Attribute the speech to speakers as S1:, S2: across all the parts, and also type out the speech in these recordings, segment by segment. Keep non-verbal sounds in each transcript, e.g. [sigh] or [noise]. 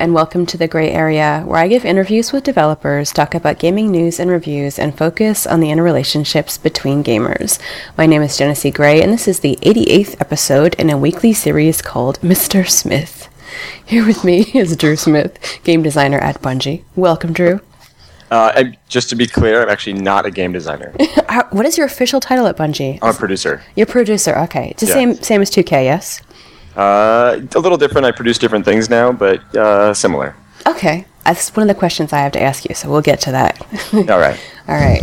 S1: and welcome to the Grey Area, where I give interviews with developers, talk about gaming news and reviews, and focus on the interrelationships between gamers. My name is Jenesee Grey, and this is the 88th episode in a weekly series called Mr. Smith. Here with me [laughs] is Drew Smith, game designer at Bungie. Welcome, Drew.
S2: Uh, and just to be clear, I'm actually not a game designer. [laughs]
S1: What is your official title at Bungie?
S2: I'm a producer.
S1: You're producer. Okay, it's the
S2: Yeah.
S1: same same as 2K, yes.
S2: Uh, a little different. I produce different things now, but uh, similar.
S1: Okay, that's one of the questions I have to ask you, so we'll get to that. [laughs]
S2: All right. [laughs]
S1: All right.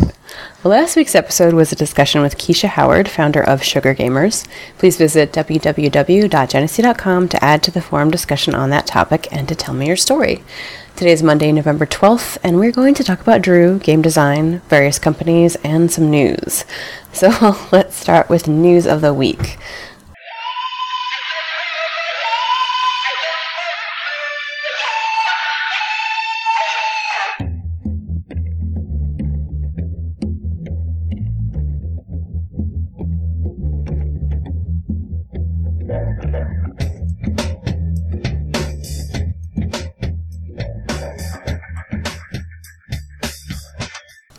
S1: Well, last week's episode was a discussion with Keisha Howard, founder of Sugar Gamers. Please visit www.genesee.com to add to the forum discussion on that topic and to tell me your story. Today is Monday, November 12th, and we're going to talk about Drew, game design, various companies, and some news. So [laughs] let's start with news of the week.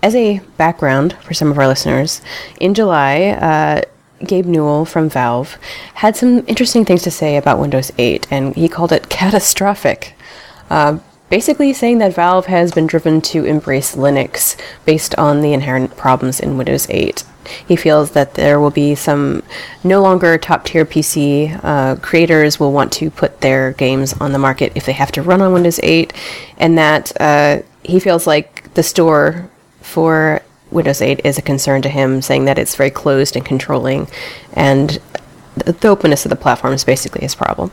S1: As a background for some of our listeners, in July, uh, Gabe Newell from Valve had some interesting things to say about Windows 8, and he called it catastrophic. Uh, basically, saying that Valve has been driven to embrace Linux based on the inherent problems in Windows 8. He feels that there will be some no longer top tier PC uh, creators will want to put their games on the market if they have to run on Windows 8, and that uh, he feels like the store for Windows 8 is a concern to him, saying that it's very closed and controlling, and the, the openness of the platform is basically his problem.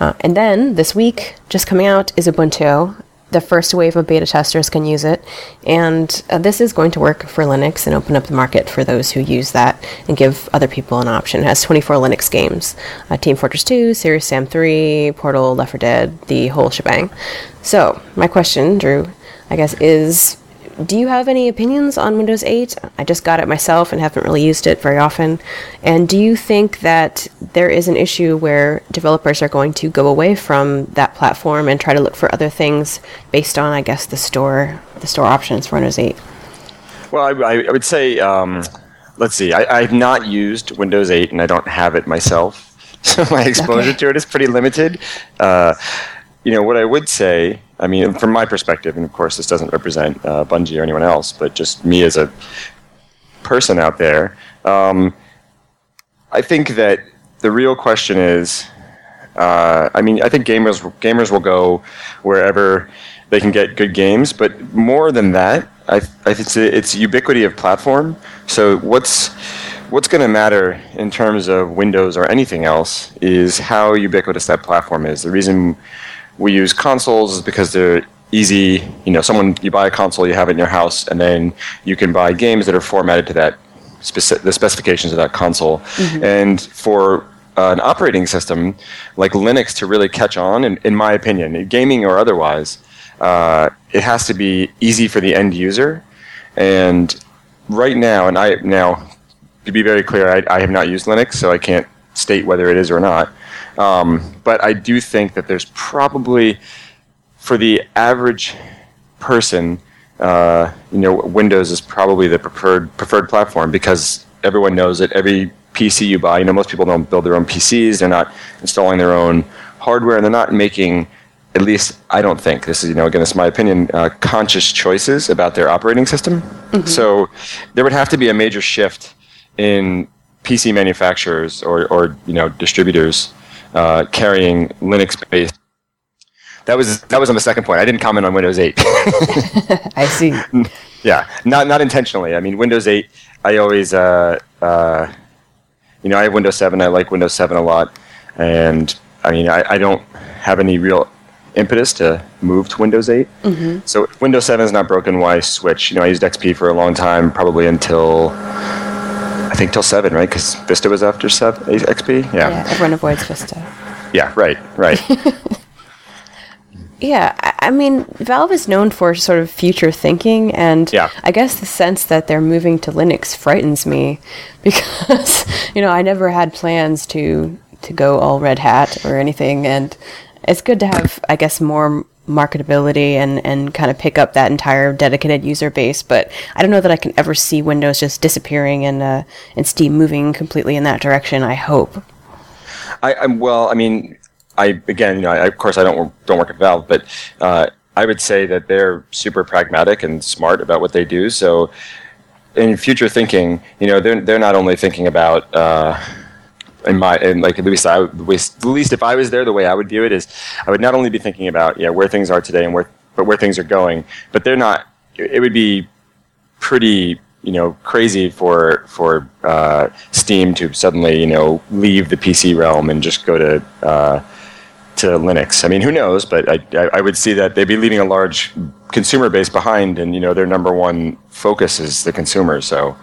S1: Uh, and then this week, just coming out, is Ubuntu. The first wave of beta testers can use it, and uh, this is going to work for Linux and open up the market for those who use that and give other people an option. It has 24 Linux games uh, Team Fortress 2, Serious Sam 3, Portal, Left 4 Dead, the whole shebang. So, my question, Drew, I guess, is do you have any opinions on Windows 8? I just got it myself and haven't really used it very often. And do you think that there is an issue where developers are going to go away from that platform and try to look for other things based on, I guess, the store the store options for Windows 8?
S2: Well, I, I would say, um, let's see. I, I've not used Windows 8, and I don't have it myself, [laughs] so my exposure
S1: Okay.
S2: to it is pretty limited. Uh, you know, what I would say, I mean, from my perspective, and of course, this doesn't represent uh, Bungie or anyone else, but just me as a person out there. Um, I think that the real question is, uh, I mean, I think gamers gamers will go wherever they can get good games, but more than that, I, I think it's, it's ubiquity of platform. So what's what's going to matter in terms of Windows or anything else is how ubiquitous that platform is. The reason we use consoles is because they're easy. You know, someone you buy a console, you have it in your house, and then you can buy games that are formatted to that speci- the specifications of that console. And for uh, an operating system like Linux to really catch on, in, in my opinion, gaming or otherwise, uh, it has to be easy for the end user. And right now, and I now to be very clear, I, I have not used Linux, so I can't state whether it is or not. Um, but I do think that there's probably, for the average person, uh, you know, Windows is probably the preferred preferred platform because everyone knows that every PC you buy, you know, most people don't build their own PCs. They're not installing their own hardware, and they're not making, at least I don't think this is, you know, again, this is my opinion, uh, conscious choices about their operating system. So there would have to be a major shift in PC manufacturers or, or you know distributors uh, carrying Linux-based. That was that was on the second point. I didn't comment on Windows 8. [laughs]
S1: I see. [laughs]
S2: yeah, not not intentionally. I mean, Windows 8. I always, uh, uh, you know, I have Windows 7. I like Windows 7 a lot, and I mean, I, I don't have any real impetus to move to Windows 8. So if Windows 7 is not broken, why switch? You know, I used XP for a long time, probably until think till seven, right? Because Vista was after seven, XP.
S1: Yeah,
S2: Yeah,
S1: everyone avoids Vista.
S2: yeah, right, right. [laughs]
S1: Yeah, I mean, Valve is known for sort of future thinking, and
S2: Yeah.
S1: I guess the sense that they're moving to Linux frightens me [laughs] because you know I never had plans to to go all Red Hat or anything, and it's good to have, I guess, more marketability and, and kind of pick up that entire dedicated user base. But I don't know that I can ever see Windows just disappearing and uh, and Steam moving completely in that direction. I hope.
S2: I, I'm well. I mean, I again, you know, I, of course, I don't don't work at Valve, but uh, I would say that they're super pragmatic and smart about what they do. So, in future thinking, you know, they're they're not only thinking about. Uh, in my and like at least I at least if I was there, the way I would view it is, I would not only be thinking about yeah where things are today and where but where things are going, but they're not. It would be pretty you know crazy for for uh, Steam to suddenly you know leave the PC realm and just go to uh, to Linux. I mean, who knows? But I, I would see that they'd be leaving a large consumer base behind, and you know their number one focus is the consumer. So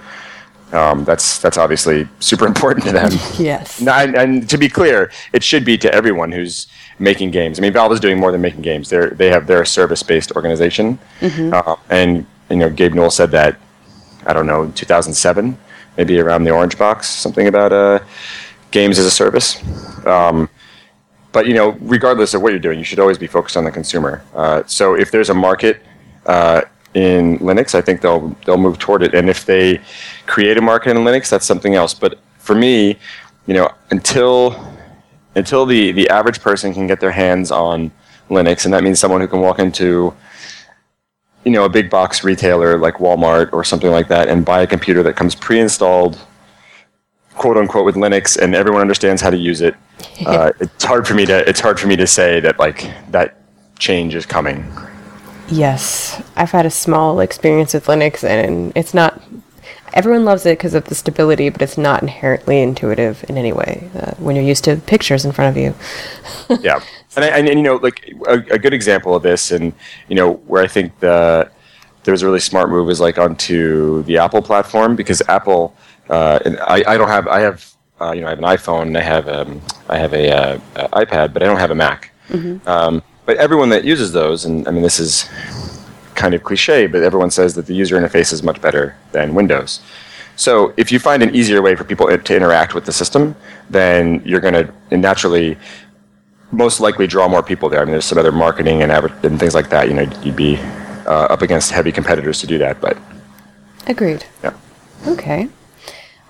S2: um, that's that's obviously super [laughs] important to them.
S1: yes.
S2: And, and, to be clear, it should be to everyone who's making games. I mean, Valve is doing more than making games. They're they have their service based organization, mm-hmm. uh, and you know Gabe Newell said that I don't know 2007, maybe around the Orange Box, something about uh, games as a service. Um, but you know, regardless of what you're doing, you should always be focused on the consumer. Uh, so if there's a market uh, in Linux, I think they'll they'll move toward it. And if they create a market in Linux, that's something else. But for me, you know, until until the the average person can get their hands on Linux, and that means someone who can walk into you know a big box retailer like Walmart or something like that and buy a computer that comes pre-installed quote unquote with Linux and everyone understands how to use it. [laughs] Uh, it's hard for me to it's hard for me to say that like that change is coming.
S1: Yes, I've had a small experience with Linux, and it's not. Everyone loves it because of the stability, but it's not inherently intuitive in any way uh, when you're used to pictures in front of you. [laughs]
S2: yeah, and, I, and, and, you know, like a, a, good example of this, and you know, where I think the there was a really smart move is like onto the Apple platform because Apple, uh, and I, I don't have I have uh, you know I have an iPhone, I have um, I have a, uh, iPad, but I don't have a Mac. Mm-hmm. Um, but everyone that uses those, and I mean, this is kind of cliche, but everyone says that the user interface is much better than Windows. So if you find an easier way for people to interact with the system, then you're going to naturally most likely draw more people there. I mean, there's some other marketing and, adver- and things like that. You know, you'd be uh, up against heavy competitors to do that, but
S1: agreed.
S2: Yeah.
S1: Okay.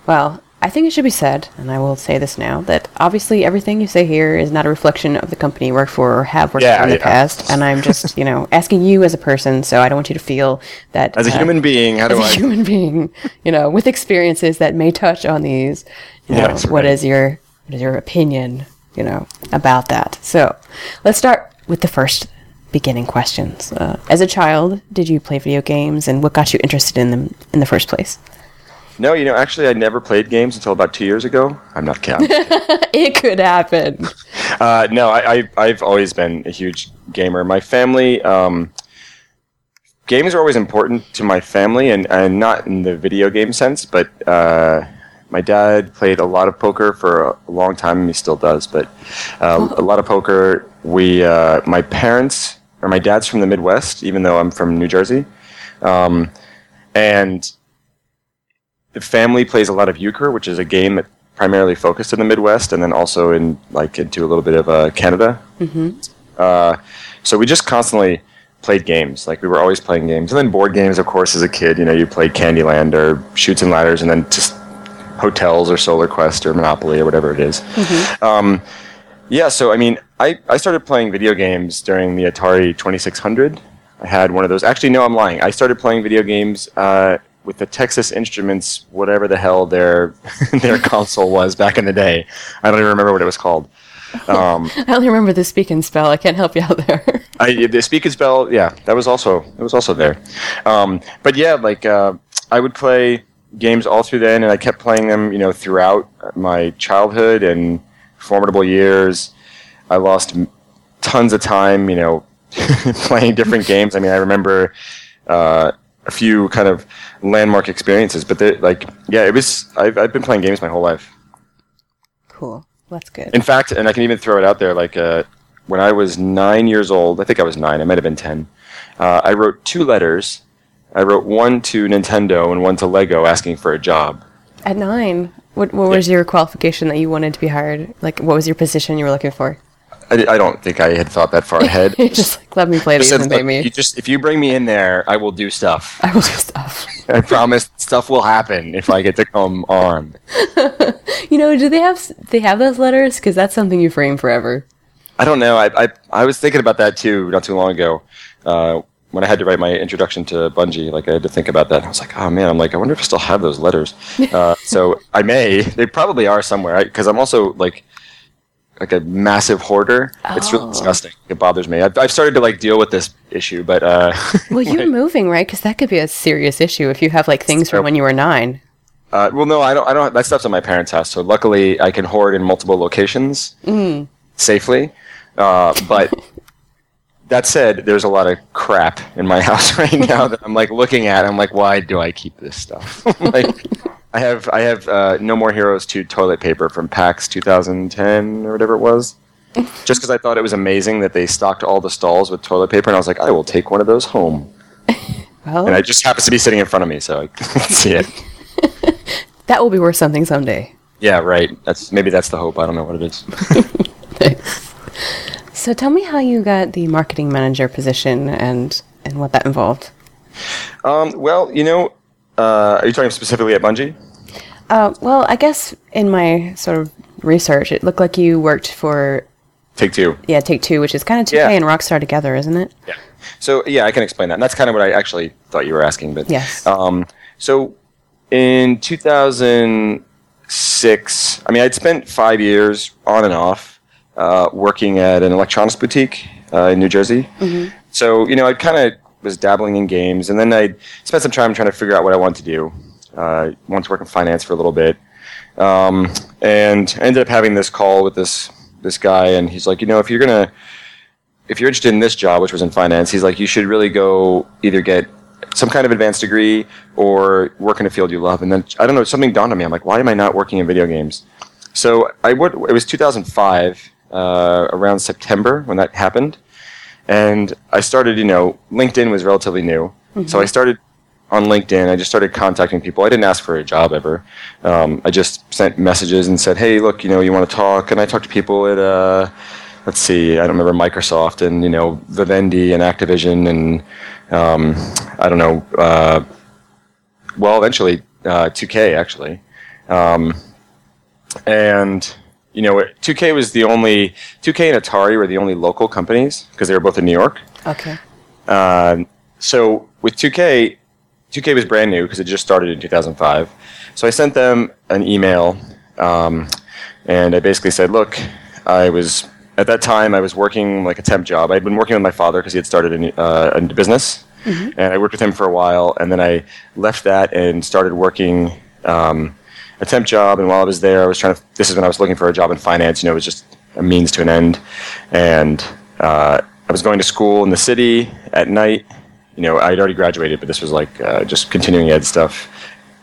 S1: Well, I think it should be said, and I will say this now, that obviously everything you say here is not a reflection of the company you work for or have worked yeah, for in yeah. the past. And I'm just, you know, [laughs] asking you as a person, so I don't want you to feel that
S2: as a uh, human being, how do
S1: as
S2: I?
S1: As a human being, you know, with experiences that may touch on these. You know, right. is your what is your opinion, you know, about that? So, let's start with the first beginning questions. Uh, as a child, did you play video games, and what got you interested in them in the first place?
S2: No, you know, actually, I never played games until about two years ago. I'm not counting. [laughs]
S1: it could happen. [laughs]
S2: Uh, no, I, I, have always been a huge gamer. My family, um, games are always important to my family, and, and not in the video game sense, but uh, my dad played a lot of poker for a long time, and he still does. But uh, a lot of poker. We, uh, my parents, or my dad's from the Midwest, even though I'm from New Jersey, um, and the family plays a lot of euchre, which is a game that primarily focused in the Midwest, and then also in like into a little bit of uh, Canada. Mm-hmm. Uh, so we just constantly played games. Like we were always playing games, and then board games, of course, as a kid. You know, you played Candyland or Chutes and Ladders, and then just hotels or Solar Quest or Monopoly or whatever it is. Mm-hmm. Um, yeah, so I mean, I, I started playing video games during the Atari 2600. I had one of those. Actually, no, I'm lying. I started playing video games uh, with the Texas Instruments, whatever the hell their [laughs] their console was back in the day. I don't even remember what it was called.
S1: Um, [laughs] I only remember the speak and spell. I can't help you out there.
S2: I, the speak and spell, yeah, that was also it was also there. Um, but yeah, like uh, I would play games all through then, and I kept playing them, you know, throughout my childhood and formidable years. I lost tons of time, you know, [laughs] playing different games. I mean, I remember. Uh, a few kind of landmark experiences. But they, like, yeah, it was. I've I've been playing games my whole life.
S1: Cool. That's good.
S2: In fact, and I can even throw it out there. Like uh, when I was nine years old, I think I was nine. I might have been ten. Uh, I wrote two letters. I wrote one to Nintendo and one to Lego asking for a job.
S1: At nine, what what was yeah. your qualification that you wanted to be hired? Like, what was your position you were looking for?
S2: I, I don't think I had thought that far ahead. [laughs]
S1: just like let me play these
S2: said,
S1: and
S2: "Look,
S1: pay me.
S2: you just if you bring me in there, I will do stuff. [laughs]
S1: I will do stuff.
S2: I promise stuff will happen if I get to come on. [laughs]
S1: You know, do they have they have those letters? Because that's something you frame forever.
S2: I don't know. I, I I was thinking about that too not too long ago. Uh, when I had to write my introduction to Bungie, like I had to think about that. I was like, oh man, I'm like, I wonder if I still have those letters. Uh, so I may. They probably are somewhere because I'm also like like a massive hoarder. It's really
S1: Oh.
S2: disgusting. It bothers me. I've, I've started to like deal with this issue, but uh, [laughs]
S1: Well, you're moving, right? Because that could be a serious issue if you have like things from when you were nine.
S2: Uh, well, no, I don't. I don't. That stuff's at my parents' house, so luckily I can hoard in multiple locations safely. Uh, but [laughs] that said, there's a lot of crap in my [laughs] house right now that I'm like looking at. I'm like, why do I keep this stuff? like, I have I have uh, No More Heroes 2 toilet paper from PAX 2010 or whatever it was. [laughs] Just because I thought it was amazing that they stocked all the stalls with toilet paper, and I was like, I will take one of those home. [laughs]
S1: Well,
S2: And it just happens to be sitting in front of me, so I can see it. [laughs]
S1: that will be worth something someday.
S2: Yeah, right. That's maybe that's the hope. I don't know what it is.
S1: So tell me how you got the marketing manager position and and what that involved.
S2: Um, well, you know, uh, are you talking specifically at Bungie?
S1: Uh, well, I guess in my sort of research, it looked like you worked for
S2: Take two.
S1: yeah Take Two, which is kind of 2K
S2: Yeah.
S1: and Rockstar together, isn't it?
S2: Yeah. So yeah, I can explain that. And that's kind of what I actually thought you were asking. But
S1: Yes.
S2: Um, so in 2006, I mean, I'd spent five years on and off uh, working at an electronics boutique uh, in New Jersey. So you know, I'd kind of was dabbling in games, and then I spent some time trying to figure out what I wanted to do. Uh, wanted to work in finance for a little bit, um, and I ended up having this call with this this guy, and he's like, you know, if you're gonna if you're interested in this job, which was in finance, he's like, you should really go either get some kind of advanced degree or work in a field you love. And then I don't know, something dawned on me. I'm like, why am I not working in video games? So I would. It was 2005, uh, around September when that happened, and I started. You know, LinkedIn was relatively new, so I started on LinkedIn. I just started contacting people. I didn't ask for a job ever. Um, I just sent messages and said, "Hey, look, you know, you want to talk?" And I talked to people at. Uh, let's see, I don't remember Microsoft and you know Vivendi and Activision and um, I don't know. Uh, well, eventually uh, 2K actually, um, and you know 2K was the only 2K and Atari were the only local companies because they were both in New York.
S1: Okay.
S2: Uh, so with 2K, 2K was brand new because it just started in 2005. So I sent them an email, um, and I basically said, "Look, I was at that time I was working like a temp job. I'd been working with my father because he had started a, new- uh, a business, and I worked with him for a while. And then I left that and started working." Um, a temp job, and while I was there, I was trying to. This is when I was looking for a job in finance. You know, it was just a means to an end, and uh, I was going to school in the city at night. You know, I'd already graduated, but this was like uh, just continuing ed stuff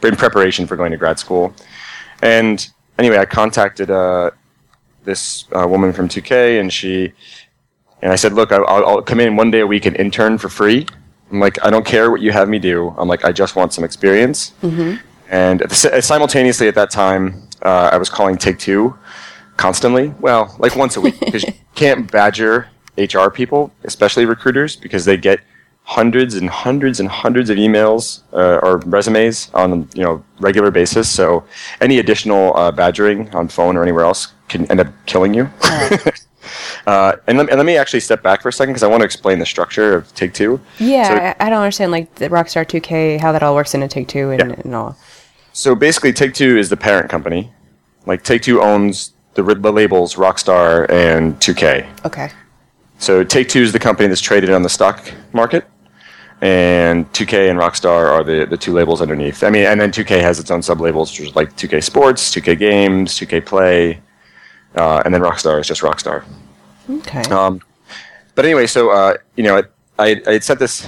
S2: in preparation for going to grad school. And anyway, I contacted uh, this uh, woman from 2K, and she and I said, "Look, I- I'll, I'll come in one day a week and intern for free." I'm like, "I don't care what you have me do. I'm like, I just want some experience." And at the, simultaneously at that time, uh, I was calling Take Two constantly. Well, like once a week because you [laughs] can't badger HR people, especially recruiters, because they get hundreds and hundreds and hundreds of emails uh, or resumes on you know regular basis. So any additional uh, badgering on phone or anywhere else can end up killing you. [laughs] Uh, and, let, and let me actually step back for a second because I want to explain the structure of Take Two.
S1: Yeah,
S2: So-
S1: I, I don't understand like the Rockstar 2K, how that all works into Take Two and,
S2: Yeah.
S1: and all.
S2: So basically, Take Two is the parent company. Like Take Two owns the, labels Rockstar and 2K.
S1: Okay.
S2: So Take Two is the company that's traded on the stock market, and 2K and Rockstar are the, the two labels underneath. I mean, and then 2K has its own sub labels, which is like 2K Sports, 2K Games, 2K Play, uh, and then Rockstar is just Rockstar.
S1: Okay.
S2: Um, but anyway, so uh, you know, I I had sent this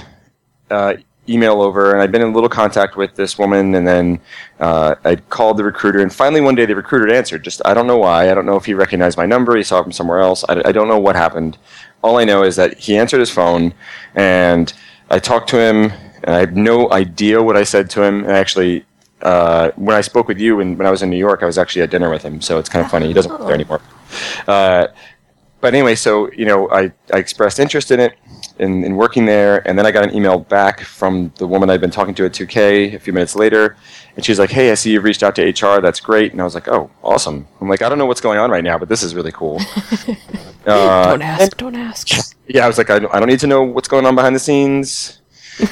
S2: uh, email over, and I'd been in little contact with this woman, and then uh, I called the recruiter, and finally one day the recruiter answered. Just I don't know why. I don't know if he recognized my number. He saw it from somewhere else. I, I don't know what happened. All I know is that he answered his phone, and I talked to him, and I have no idea what I said to him. And actually. Uh, when I spoke with you and when I was in New York, I was actually at dinner with him, so it's kind of funny. He doesn't work there anymore. Uh, but anyway, so you know, I, I expressed interest in it, in, in working there, and then I got an email back from the woman I'd been talking to at 2K a few minutes later, and she's like, "Hey, I see you've reached out to HR. That's great." And I was like, "Oh, awesome." I'm like, "I don't know what's going on right now, but this is really cool." [laughs]
S1: uh, don't ask. Don't ask. [laughs]
S2: Yeah, I was like, I don't, I don't need to know what's going on behind the scenes.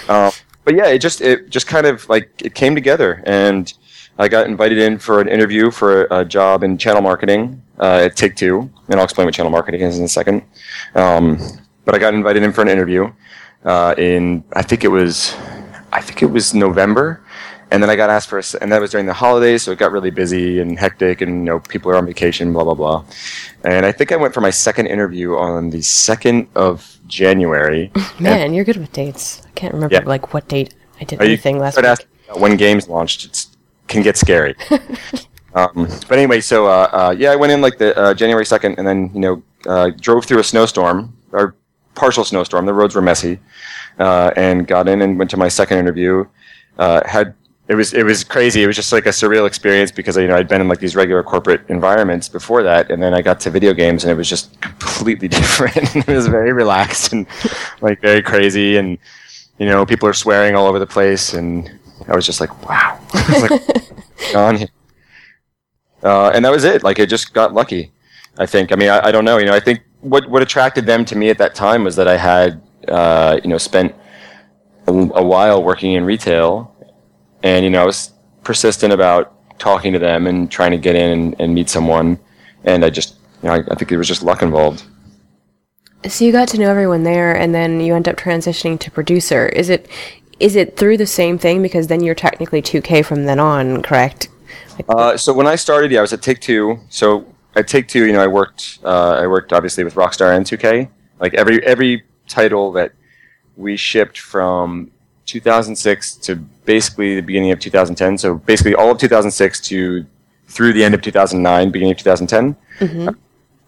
S2: uh, [laughs] but yeah, it just it just kind of like it came together, and I got invited in for an interview for a job in channel marketing uh, at Take Two, and I'll explain what channel marketing is in a second. Um, but I got invited in for an interview uh, in I think it was I think it was November, and then I got asked for a, and that was during the holidays, so it got really busy and hectic, and you know people are on vacation, blah blah blah. And I think I went for my second interview on the second of January. [laughs]
S1: Man, you're good with dates. I can't remember
S2: Yeah.
S1: like what date I did
S2: Are you-
S1: anything last
S2: start
S1: week.
S2: when games launched it can get scary. [laughs] um, but anyway, so uh, uh, yeah, I went in like the uh, January second, and then you know uh, drove through a snowstorm or partial snowstorm. The roads were messy, uh, and got in and went to my second interview. Uh, had it was it was crazy. It was just like a surreal experience because you know I'd been in like these regular corporate environments before that, and then I got to video games, and it was just completely [laughs] different. it was very relaxed and like very crazy, and you know people are swearing all over the place, and I was just like, wow, [laughs] like, on here? Uh, and that was it. Like it just got lucky. I think. I mean, I, I don't know. You know, I think what what attracted them to me at that time was that I had uh, you know spent a, a while working in retail, and you know I was persistent about talking to them and trying to get in and, and meet someone, and I just you know I, I think there was just luck involved.
S1: So you got to know everyone there, and then you end up transitioning to producer. Is it is it through the same thing? Because then you're technically 2K from then on, correct?
S2: Uh, so when I started, yeah, I was at Take Two. So at Take Two, you know, I worked. Uh, I worked obviously with Rockstar and 2K. Like every every title that we shipped from 2006 to basically the beginning of 2010. So basically all of 2006 to through the end of 2009, beginning of 2010.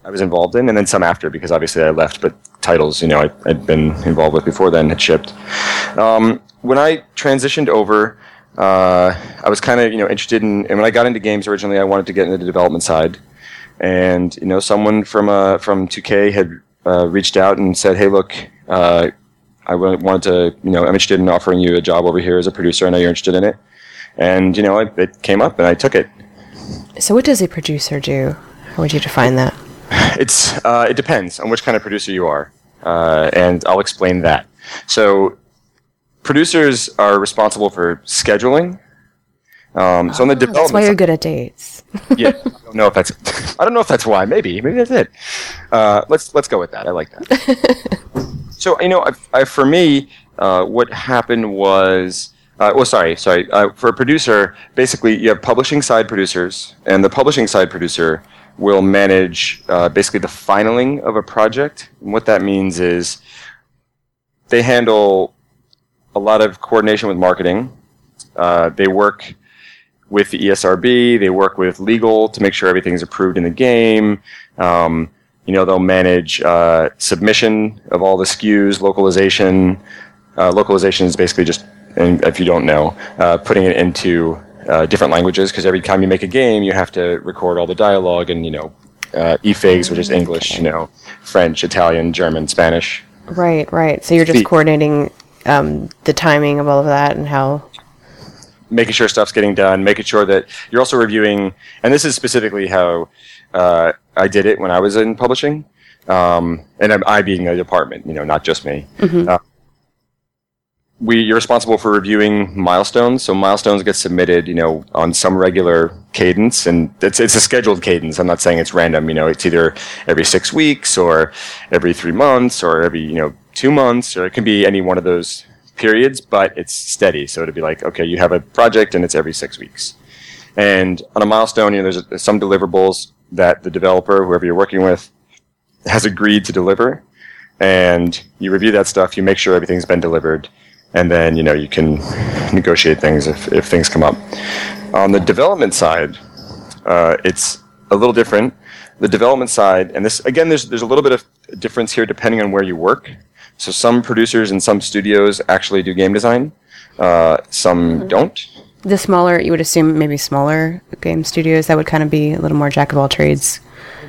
S2: I was involved in, and then some after because obviously I left. But titles, you know, I, I'd been involved with before then had shipped. Um, when I transitioned over, uh, I was kind of you know interested in, and when I got into games originally, I wanted to get into the development side, and you know, someone from uh, from 2K had uh, reached out and said, "Hey, look." Uh, I wa- wanted to, you know, I'm interested in offering you a job over here as a producer. I know you're interested in it, and you know, it, it came up, and I took it.
S1: So what does a producer do? How would you define that? [laughs]
S2: It's uh, it depends on which kind of producer you are, uh, and I'll explain that. So, producers are responsible for scheduling. Um, so on the development,
S1: That's why you're good at dates. [laughs]
S2: yeah, I don't know if that's I don't know if that's why. Maybe maybe that's it. Uh, let's let's go with that. I like that. [laughs] so you know, I, I, for me, uh, what happened was. Uh, well, sorry, sorry. Uh, for a producer, basically, you have publishing side producers, and the publishing side producer will manage uh, basically the finaling of a project. And what that means is they handle a lot of coordination with marketing. Uh, they work with the ESRB. They work with legal to make sure everything's approved in the game. Um, you know, they'll manage uh, submission of all the SKUs, localization. Uh, localization is basically just, and if you don't know, uh, putting it into uh, different languages because every time you make a game, you have to record all the dialogue and you know, uh, EFIGS, which is English, you know, French, Italian, German, Spanish.
S1: Right, right. So you're just coordinating um, the timing of all of that and how.
S2: Making sure stuff's getting done, making sure that you're also reviewing, and this is specifically how uh, I did it when I was in publishing, um, and I'm, I being a department, you know, not just me. Uh, we you're responsible for reviewing milestones. So milestones get submitted, you know, on some regular cadence, and it's it's a scheduled cadence. I'm not saying it's random. You know, it's either every six weeks or every three months or every you know two months, or it can be any one of those periods, but it's steady. So it'd be like, okay, you have a project and it's every six weeks. And on a milestone, you know, there's, some deliverables that the developer, whoever you're working with, has agreed to deliver. And you review that stuff, you make sure everything's been delivered, and then you know you can negotiate things if, if things come up. On the development side, uh, it's a little different. The development side, and this again, there's there's a little bit of difference here depending on where you work. So some producers and some studios actually do game design, uh, some don't.
S1: The smaller, you would assume maybe smaller game studios that would kind of be a little more jack of all trades.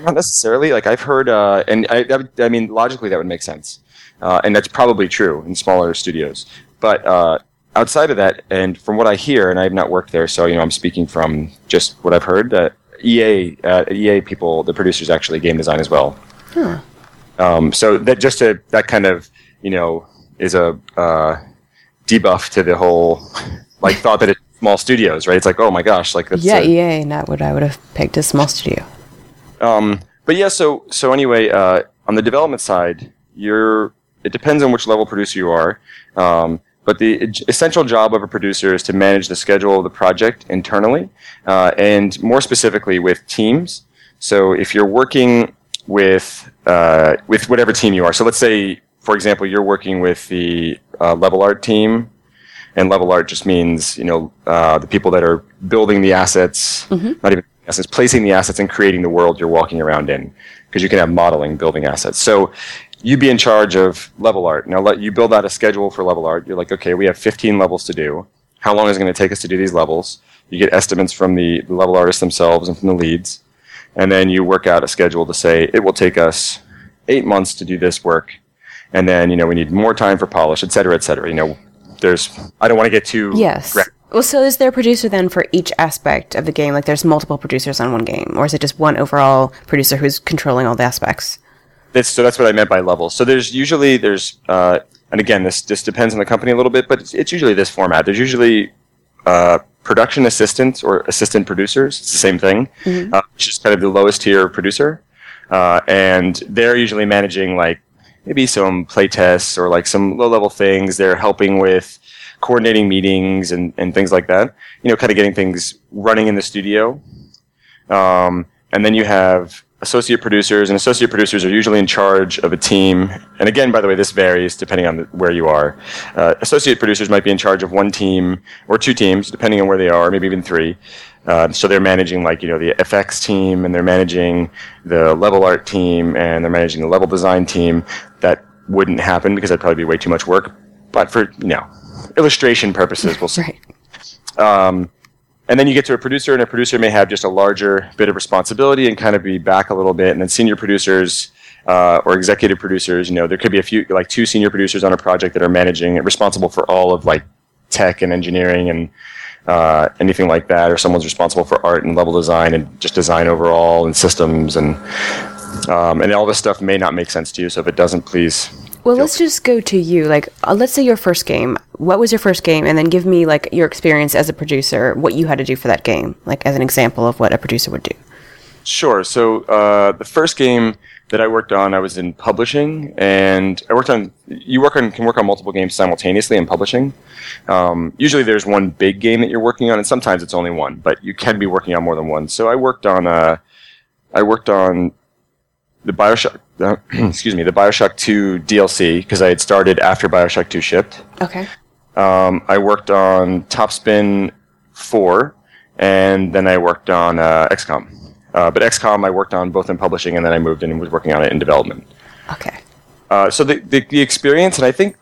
S2: Not necessarily. Like I've heard, uh, and I, I, I mean, logically that would make sense, uh, and that's probably true in smaller studios. But uh, outside of that, and from what I hear, and I have not worked there, so you know I'm speaking from just what I've heard. That EA, uh, EA people, the producers actually game design as well.
S1: Huh.
S2: Um, so that just to, that kind of you know is a uh, debuff to the whole like thought that it's small studios, right? It's like oh my gosh, like that's
S1: Yeah,
S2: a-
S1: EA, not what I would have picked a small studio.
S2: Um, but yeah, so so anyway, uh, on the development side, you're it depends on which level producer you are. Um, but the essential job of a producer is to manage the schedule of the project internally, uh, and more specifically with teams. So if you're working with uh, with whatever team you are, so let's say, for example, you're working with the uh, level art team, and level art just means you know uh, the people that are building the assets, not even assets, placing the assets and creating the world you're walking around in, because you can have modeling, building assets. So you'd be in charge of level art. Now let you build out a schedule for level art. You're like, okay, we have 15 levels to do. How long is it going to take us to do these levels? You get estimates from the level artists themselves and from the leads, and then you work out a schedule to say it will take us eight months to do this work, and then you know we need more time for polish, et cetera, et cetera. You know, there's I don't want to get too
S1: Yes.
S2: gra-
S1: Well, so is there a producer then for each aspect of the game? Like there's multiple producers on one game, or is it just one overall producer who's controlling all the aspects?
S2: That's, so that's what I meant by levels. So there's usually there's uh, and again this this depends on the company a little bit, but it's, it's usually this format. There's usually uh, production assistants or assistant producers. It's the same thing, uh, which is kind of the lowest tier producer, uh, and they're usually managing like maybe some play tests or like some low level things. They're helping with coordinating meetings and, and things like that. You know, kind of getting things running in the studio. Um, and then you have associate producers, and associate producers are usually in charge of a team. And again, by the way, this varies depending on the, where you are. Uh, associate producers might be in charge of one team or two teams, depending on where they are, maybe even three. Uh, so they're managing like you know the FX team, and they're managing the level art team, and they're managing the level design team. That wouldn't happen because that'd probably be way too much work. But for you know illustration purposes, we'll see. [laughs]
S1: Right.
S2: Um, and then you get to a producer, and a producer may have just a larger bit of responsibility and kind of be back a little bit. And then senior producers uh, or executive producers, you know, there could be a few, like two senior producers on a project that are managing, responsible for all of like tech and engineering and uh, anything like that, or someone's responsible for art and level design and just design overall and systems and um, and all this stuff may not make sense to you. So if it doesn't, please.
S1: Well, let's just go to you. Like, uh, let's say your first game. What was your first game? And then give me like your experience as a producer, what you had to do for that game, like as an example of what a producer would do.
S2: Sure. So uh, the first game that I worked on, I was in publishing, and I worked on. You work on can work on multiple games simultaneously in publishing. Um, usually, there's one big game that you're working on, and sometimes it's only one, but you can be working on more than one. So I worked on. Uh, I worked on the Bioshock. Uh, [clears throat] excuse me, the Bioshock 2 DLC because I had started after Bioshock 2 shipped.
S1: Okay.
S2: Um, I worked on Top Spin 4, and then I worked on uh, XCOM. Uh, but XCOM I worked on both in publishing, and then I moved in and was working on it in development.
S1: Okay.
S2: Uh, so the, the the experience, and I think,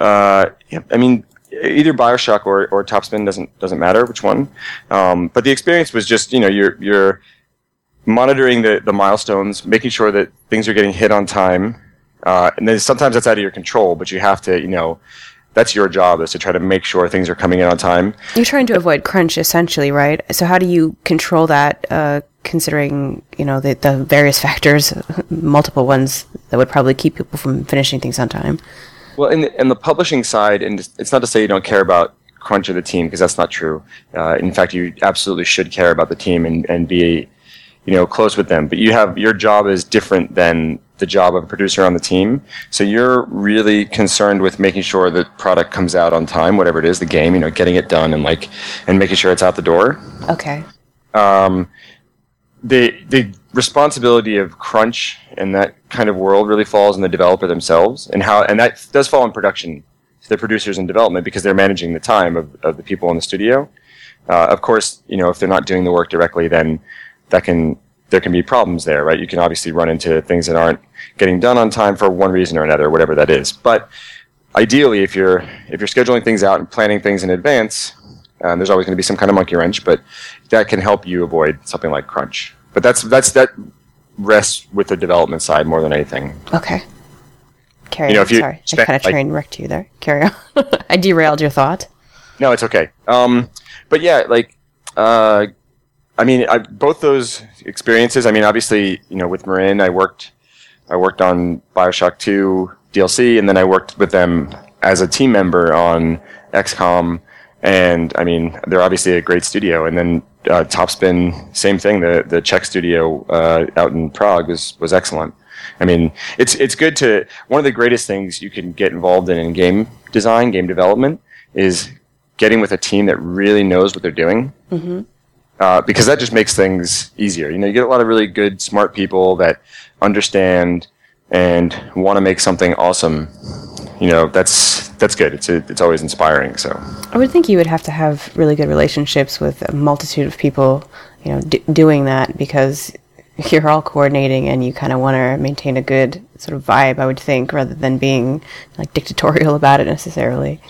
S2: uh, yeah, I mean, either Bioshock or, or Top Spin doesn't doesn't matter which one. Um, but the experience was just you know you're you're monitoring the, the milestones, making sure that things are getting hit on time, uh, and then sometimes that's out of your control, but you have to you know that's your job is to try to make sure things are coming in on time.
S1: You're trying to avoid crunch, essentially, right? So how do you control that, uh, considering you know the the various factors, [laughs] multiple ones that would probably keep people from finishing things on time?
S2: Well, in the, in the publishing side, and it's not to say you don't care about crunch of the team because that's not true. Uh, in fact, you absolutely should care about the team and, and be, you know, close with them. But you have your job is different than the job of a producer on the team. So you're really concerned with making sure the product comes out on time, whatever it is, the game, you know, getting it done and like and making sure it's out the door.
S1: Okay.
S2: Um, the the responsibility of crunch and that kind of world really falls on the developer themselves and how and that does fall in production the producers in development because they're managing the time of, of the people in the studio uh, of course you know if they're not doing the work directly then that can there can be problems there right you can obviously run into things that aren't getting done on time for one reason or another whatever that is but ideally if you're if you're scheduling things out and planning things in advance Um, there's always going to be some kind of monkey wrench, but that can help you avoid something like crunch. But that's that's that rests with the development side more than anything.
S1: Okay. Carry
S2: You know,
S1: on.
S2: if you
S1: Sorry, I kind of
S2: like-
S1: train wrecked you there. Carry on. [laughs] I derailed your thought.
S2: No, it's okay. Um, but yeah, like, uh, I mean, I, both those experiences. I mean, obviously, you know, with Marin, I worked, I worked on Bioshock Two DLC, and then I worked with them as a team member on XCOM. And I mean, they're obviously a great studio. And then uh, Top Spin, same thing. The the Czech studio uh, out in Prague was was excellent. I mean, it's it's good to one of the greatest things you can get involved in in game design, game development, is getting with a team that really knows what they're doing. Uh, because that just makes things easier. You know, you get a lot of really good, smart people that understand and want to make something awesome. You know, that's that's good. It's it's always inspiring. So
S1: I would think you would have to have really good relationships with a multitude of people, you know, d- doing that because [laughs] you're all coordinating and you kind of want to maintain a good sort of vibe, I would think, rather than being like dictatorial [laughs] about it necessarily.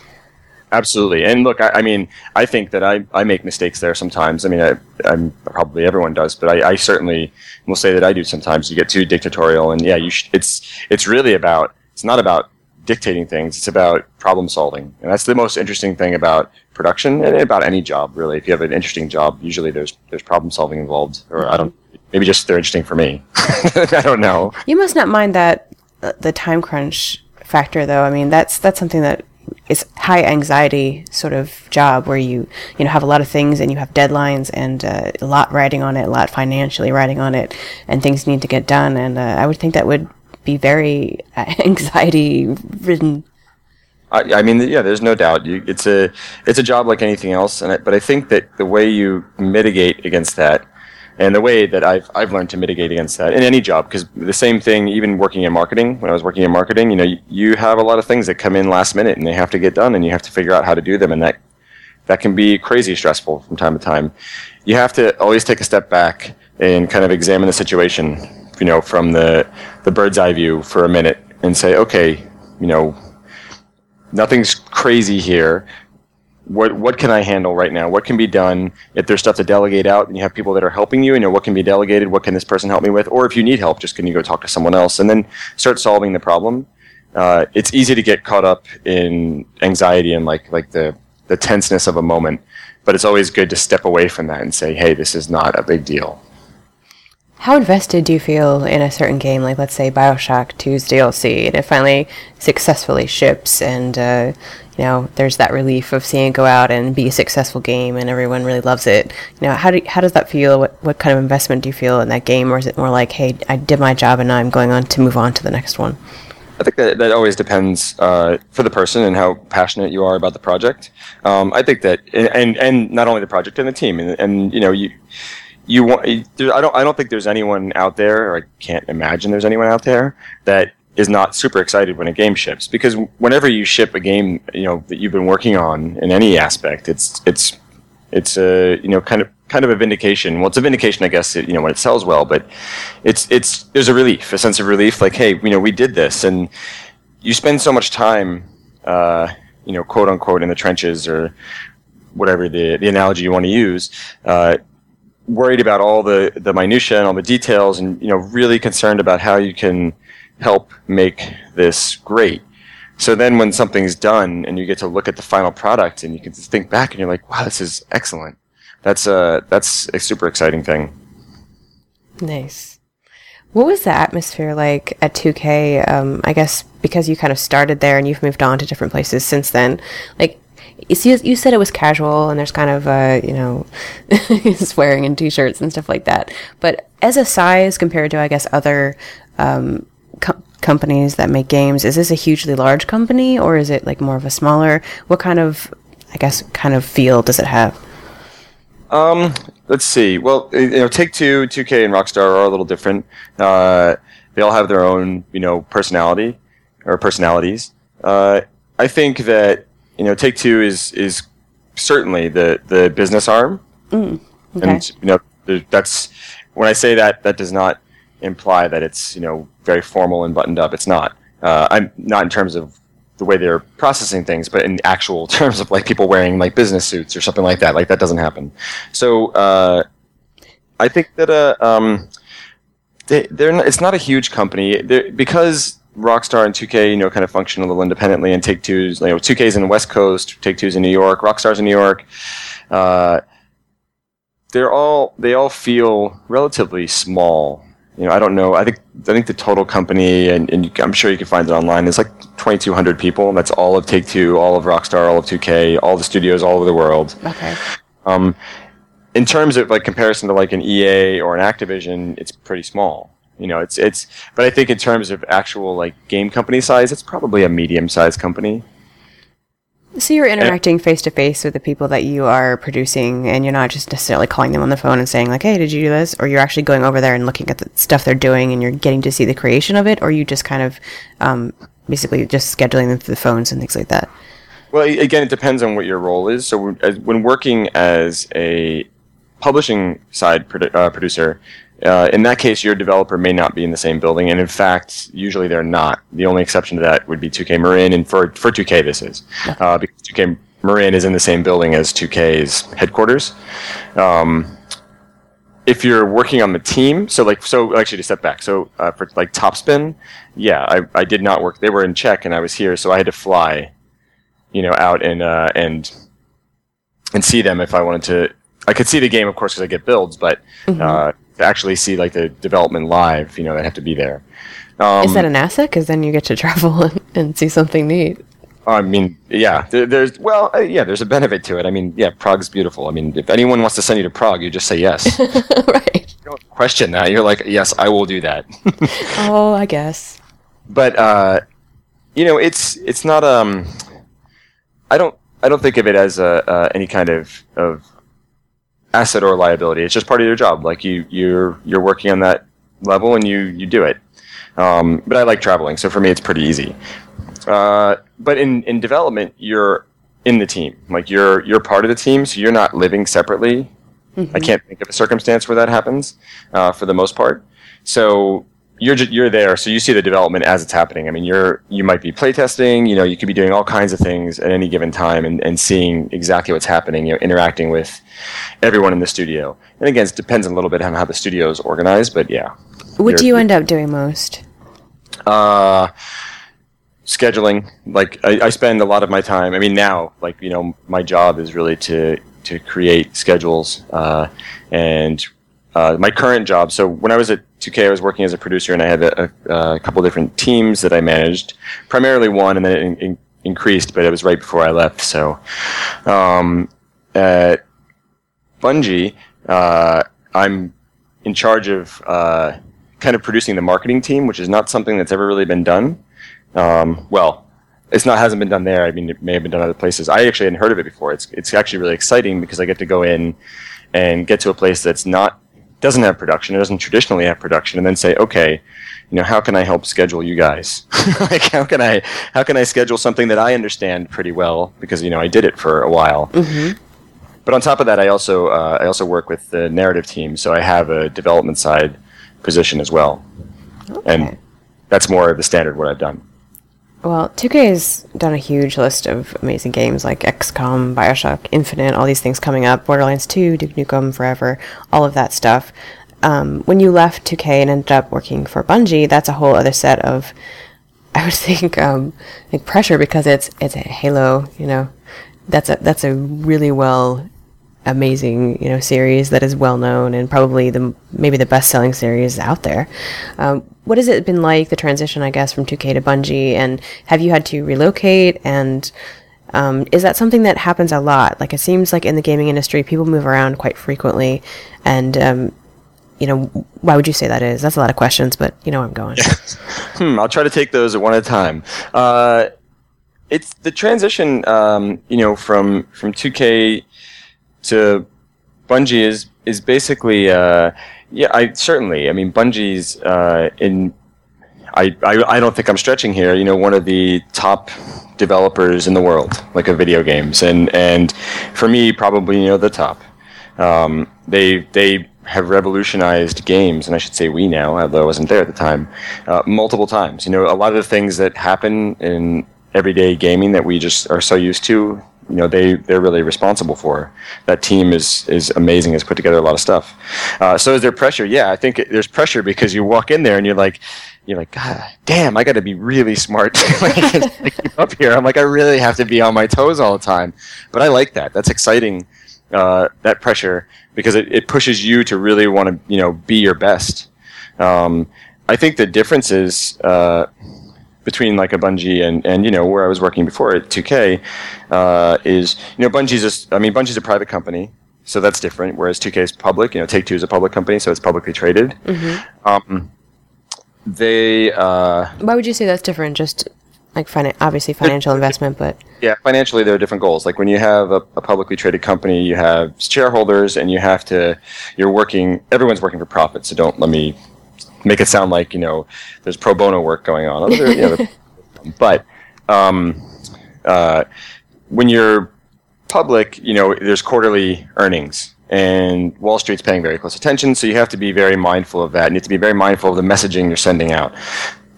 S2: Absolutely. And look, I, I mean, I think that I, I make mistakes there sometimes. I mean, I, I'm probably everyone does, but I, I certainly will say that I do sometimes. You get too dictatorial, and yeah, you sh- it's it's really about it's not about dictating things. It's about problem solving, and that's the most interesting thing about production and about any job, really. If you have an interesting job, usually there's there's problem solving involved, or I don't. Maybe just they're interesting for me. [laughs] I don't know.
S1: You must not mind that uh, the time crunch factor, though. I mean, that's that's something that is high anxiety sort of job where you you know have a lot of things and you have deadlines and uh, a lot riding on it, a lot financially riding on it, and things need to get done. And uh, I would think that would be very [laughs] anxiety ridden.
S2: I, I mean, yeah, there's no doubt. You, it's a it's a job like anything else, and I, but I think that the way you mitigate against that, and the way that I've I've learned to mitigate against that in any job, because the same thing, even working in marketing, when I was working in marketing, you know, you, have a lot of things that come in last minute, and they have to get done, and you have to figure out how to do them, and that that can be crazy stressful from time to time. You have to always take a step back and kind of examine the situation, you know, from the the bird's eye view for a minute, and say, okay, you know, nothing's crazy here. What what can I handle right now? What can be done? If there's stuff to delegate out, and you have people that are helping you, you know what can be delegated. What can this person help me with? Or if you need help, just can you go talk to someone else, and then start solving the problem. Uh, it's easy to get caught up in anxiety and like like the the tenseness of a moment, but it's always good to step away from that and say, hey, this is not a big deal.
S1: How invested do you feel in a certain game, like let's say Bioshock 2's DLC, and it finally successfully ships, and uh, you know there's that relief of seeing it go out and be a successful game, and everyone really loves it. You know, how do how does that feel? What what kind of investment do you feel in that game, or is it more like, hey, I did my job and now I'm going on to move on to the next one?
S2: I think that that always depends uh, for the person and how passionate you are about the project. Um, I think that, and, and not only the project and the team, and, and you know you you want. I don't I don't think there's anyone out there, or I can't imagine there's anyone out there that is not super excited when a game ships because whenever you ship a game, you know that you've been working on in any aspect, it's it's it's a you know kind of kind of a vindication. Well, it's a vindication, I guess, you know, when it sells well, but it's it's there's a relief, a sense of relief, like, hey, you know, we did this, and you spend so much time, uh, you know, quote unquote, in the trenches or whatever the the analogy you want to use. Uh, worried about all the the minutia and all the details and you know really concerned about how you can help make this great so then when something's done and you get to look at the final product and you can think back and you're like wow this is excellent that's a that's a super exciting thing
S1: Nice. What was the atmosphere like at 2K? Um, I guess because you kind of started there and you've moved on to different places since then. Like, you you said it was casual and there's kind of, uh, you know, [laughs] swearing in t-shirts and stuff like that. But as a size compared to, I guess, other um, co- companies that make games, is this a hugely large company or is it like more of a smaller? What kind of, I guess, kind of feel does it have?
S2: Um, let's see. Well, you know, Take Two, 2K, and Rockstar are a little different. Uh, they all have their own, you know, personality or personalities. Uh, I think that you know, Take Two is is certainly the the business arm,
S1: Okay.
S2: and you know, that's when I say that, that does not imply that it's you know very formal and buttoned up. It's not. Uh, I'm not in terms of the way they're processing things, but in actual [laughs] terms of like people wearing like business suits or something like that. Like that doesn't happen. So uh, I think that uh, um, they, they're not, it's not a huge company they're, because Rockstar and 2K, you know, kind of function a little independently, and Take Two's, you know, 2K's in the West Coast, Take Two's in New York, Rockstar's in New York. Uh, they're all they all feel relatively small. You know, I don't know. I think I think the total company, and, and I'm sure you can find it online. Is like 2,200 people. That's all of Take Two, all of Rockstar, all of 2K, all the studios all over the world.
S1: Okay.
S2: Um, in terms of like comparison to like an EA or an Activision, it's pretty small. You know, it's it's. But I think in terms of actual like game company size, it's probably a medium-sized company.
S1: So you're interacting face to face with the people that you are producing, and you're not just necessarily calling them on the phone and saying like, "Hey, did you do this?" Or you're actually going over there and looking at the stuff they're doing, and you're getting to see the creation of it, or you just kind of um, basically just scheduling them through the phones and things like that.
S2: Well, again, it depends on what your role is. So when- when working as a publishing side produ- uh, producer, uh, in that case, your developer may not be in the same building, and in fact, usually they're not. The only exception to that would be 2K Marin, and for for 2K this is uh, because 2K Marin is in the same building as 2K's headquarters. Um, if you're working on the team, so like so actually to step back, so uh, for like Top Spin, yeah, I, I did not work. They were in Czech, and I was here, so I had to fly, you know, out and uh, and and see them if I wanted to. I could see the game, of course, because I get builds, but uh, to actually see like the development live, you know, I have to be there. Um,
S1: Is that an asset? Because then you get to travel [laughs] and, and see something neat.
S2: I mean, yeah, there, there's well, uh, yeah, there's a benefit to it. I mean, yeah, Prague's beautiful. I mean, if anyone wants to send you to Prague, you just say yes. [laughs]
S1: right.
S2: Don't question that. You're like, yes, I will do that. [laughs]
S1: Oh, I guess.
S2: but uh, you know, it's it's not um, I don't I don't think of it as a, uh, any kind of of asset or liability. It's just part of your job. Like you you're you're working on that level and you you do it. Um, but I like traveling, so for me it's pretty easy. Uh, but in in development, you're in the team. Like you're you're part of the team, so you're not living separately. I can't think of a circumstance where that happens uh, for the most part. So you're you're there, so you see the development as it's happening. I mean, you're you might be playtesting. You know, you could be doing all kinds of things at any given time, and, and seeing exactly what's happening. You know, interacting with everyone in the studio. And again, it depends a little bit on how the studio is organized, but yeah.
S1: What do you end up doing most?
S2: uh, scheduling. Like I, I spend a lot of my time. I mean, now, like you know, my job is really to to create schedules. Uh, and uh, my current job. So when I was at 2K, I was working as a producer, and I had a, a, a couple different teams that I managed. Primarily one, and then it in, in, increased, but it was right before I left. So um, at Bungie, uh, I'm in charge of uh, kind of producing the marketing team, which is not something that's ever really been done. Um, well, it's not hasn't been done there. I mean, it may have been done other places. I actually hadn't heard of it before. It's it's actually really exciting because I get to go in and get to a place that's not doesn't have production. It doesn't traditionally have production, and then say, okay, you know, how can I help schedule you guys? [laughs] like, how can I how can I schedule something that I understand pretty well because you know I did it for a while. But on top of that, I also uh, I also work with the narrative team, so I have a development side position as well, and that's more of the standard what I've done.
S1: Well, 2K has done a huge list of amazing games like XCOM, Bioshock Infinite, all these things coming up, Borderlands 2, Duke Nukem Forever, all of that stuff. Um, when you left 2K and ended up working for Bungie, that's a whole other set of, I would [laughs] think, um, like pressure because it's it's a Halo, you know, that's a that's a really well amazing you know series that is well known and probably the maybe the best selling series out there. Um, what has it been like the transition, I guess, from 2K to Bungie, and have you had to relocate? And um, is that something that happens a lot? Like it seems like in the gaming industry, people move around quite frequently, and um, you know, why would you say that is? That's a lot of questions, but you know where I'm going. [laughs]
S2: Hmm, I'll try to take those one at a time. Uh, it's the transition, um, you know, from from 2K to Bungie is is basically, uh, yeah, I certainly. I mean, Bungie's uh, in. I, I I don't think I'm stretching here. You know, one of the top developers in the world, like of video games, and and for me, probably you know the top. Um, they they have revolutionized games, and I should say we now, although I wasn't there at the time, uh, multiple times. You know, a lot of the things that happen in everyday gaming that we just are so used to, you know, they they're really responsible for. That team is is amazing. Has put together a lot of stuff. Uh, so is there pressure? Yeah, I think there's pressure because you walk in there and you're like. You're like, God damn! I got to be really smart [laughs] to keep up here. I'm like, I really have to be on my toes all the time. But I like that. That's exciting. Uh, that pressure because it, it pushes you to really want to, you know, be your best. Um, I think the difference is uh, between like a Bungie and, and you know where I was working before at 2K uh, is you know Bungie's just I mean Bungie's a private company so that's different whereas 2K is public you know Take Two is a public company so it's publicly traded.
S1: Mm-hmm.
S2: Um, they uh,
S1: Why would you say that's different? Just like finan- obviously financial investment, but
S2: yeah financially there are different goals like when you have a, a publicly traded company you have shareholders and you have to you're working everyone's working for profit so don't let me make it sound like you know there's pro bono work going on. Other, you know, [laughs] but um, uh, when you're public, you know there's quarterly earnings, and Wall Street's paying very close attention. So you have to be very mindful of that. You need to be very mindful of the messaging you're sending out.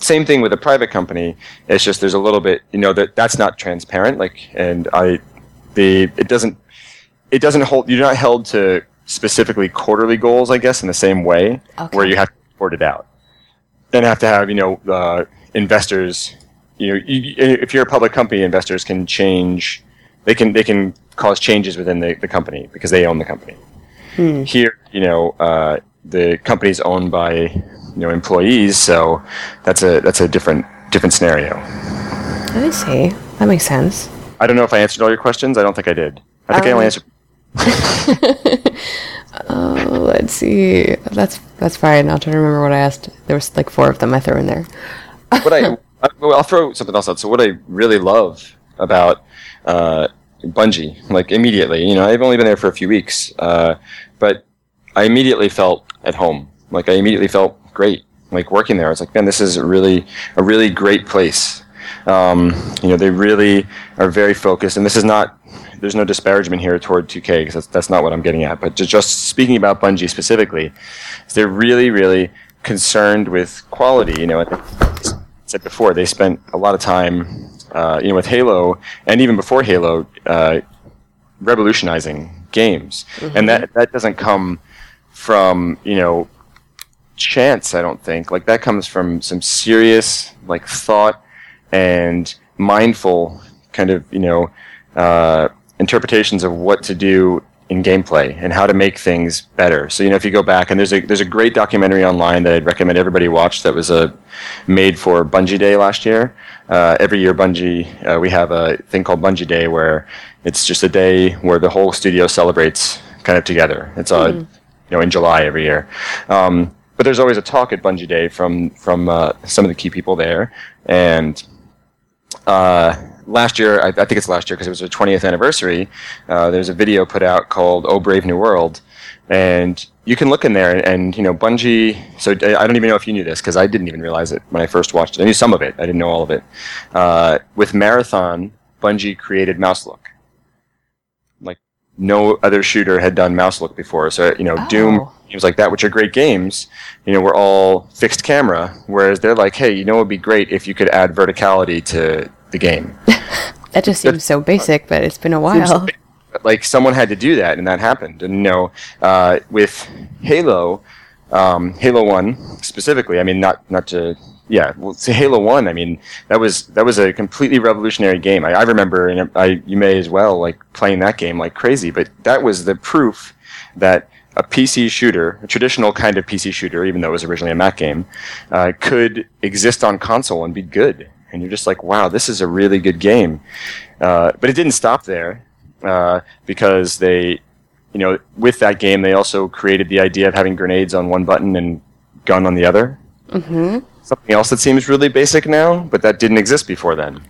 S2: Same thing with a private company. It's just there's a little bit, you know, that that's not transparent. Like, and I, the it doesn't it doesn't hold. You're not held to specifically quarterly goals, I guess, in the same way
S1: Okay.
S2: where you have to report it out. Then have to have you know uh, investors. You know, you, if you're a public company, investors can change. They can they can cause changes within the, the company because they own the company. Here, you know, uh, the company's owned by you know employees, so that's a that's a different different scenario.
S1: I see. That makes sense.
S2: I don't know if I answered all your questions. I don't think I did. I think I only
S1: Um,
S2: answered. [laughs]
S1: Oh, let's see. That's that's fine. I'll try to remember what I asked. There was like four of them I threw in there.
S2: what I, I [laughs] well, I'll throw something else out. So what I really love about uh, Bungie, like immediately, you know, I've only been there for a few weeks, uh, but I immediately felt at home. Like I immediately felt great. Like working there, I was like, man, this is a really a really great place. Um, you know, they really are very focused, and this is not. There's no disparagement here toward 2K because that's, that's not what I'm getting at. But ju- just speaking about Bungie specifically, they're really, really concerned with quality. You know, I I said before they spent a lot of time, uh, you know, with Halo and even before Halo, uh, revolutionizing games, and that that doesn't come from you know chance. I don't think like that comes from some serious like thought and mindful kind of you know uh, interpretations of what to do in gameplay and how to make things better. So you know if you go back and there's a there's a great documentary online that I'd recommend everybody watch that was a made for Bungie Day last year. Uh, every year Bungie uh, we have a thing called Bungie Day where it's just a day where the whole studio celebrates kind of together. It's a you know in July every year. Um, but there's always a talk at Bungie Day from from uh, some of the key people there, and uh, last year, I, I think it's last year because it was their 20th anniversary. Uh, there's a video put out called "Oh Brave New World," and you can look in there and, and you know Bungie. So I don't even know if you knew this because I didn't even realize it when I first watched it. I knew some of it. I didn't know all of it. Uh, with Marathon, Bungie created Mouse Look. Like no other shooter had done Mouse Look before. So you know Doom
S1: Oh.
S2: games like that, which are great games, you know, were all fixed camera. Whereas they're like, hey, you know, it'd be great if you could add verticality to the game. [laughs]
S1: That just seems so basic, but it's been a while.
S2: like- like someone had to do that, and that happened. And you know, uh, with Halo, um, Halo One specifically, I mean, not not to. Yeah, well, to Halo One, I mean, that was that was a completely revolutionary game. I, I remember, and I you may as well, like playing that game like crazy. But that was the proof that a PC shooter, a traditional kind of PC shooter, even though it was originally a Mac game, uh, could exist on console and be good. And you're just like, wow, this is a really good game. Uh, but it didn't stop there uh, because they, you know, with that game, they also created the idea of having grenades on one button and gun on the other.
S1: Mm-hmm.
S2: Something else that seems really basic now, but that didn't exist before then.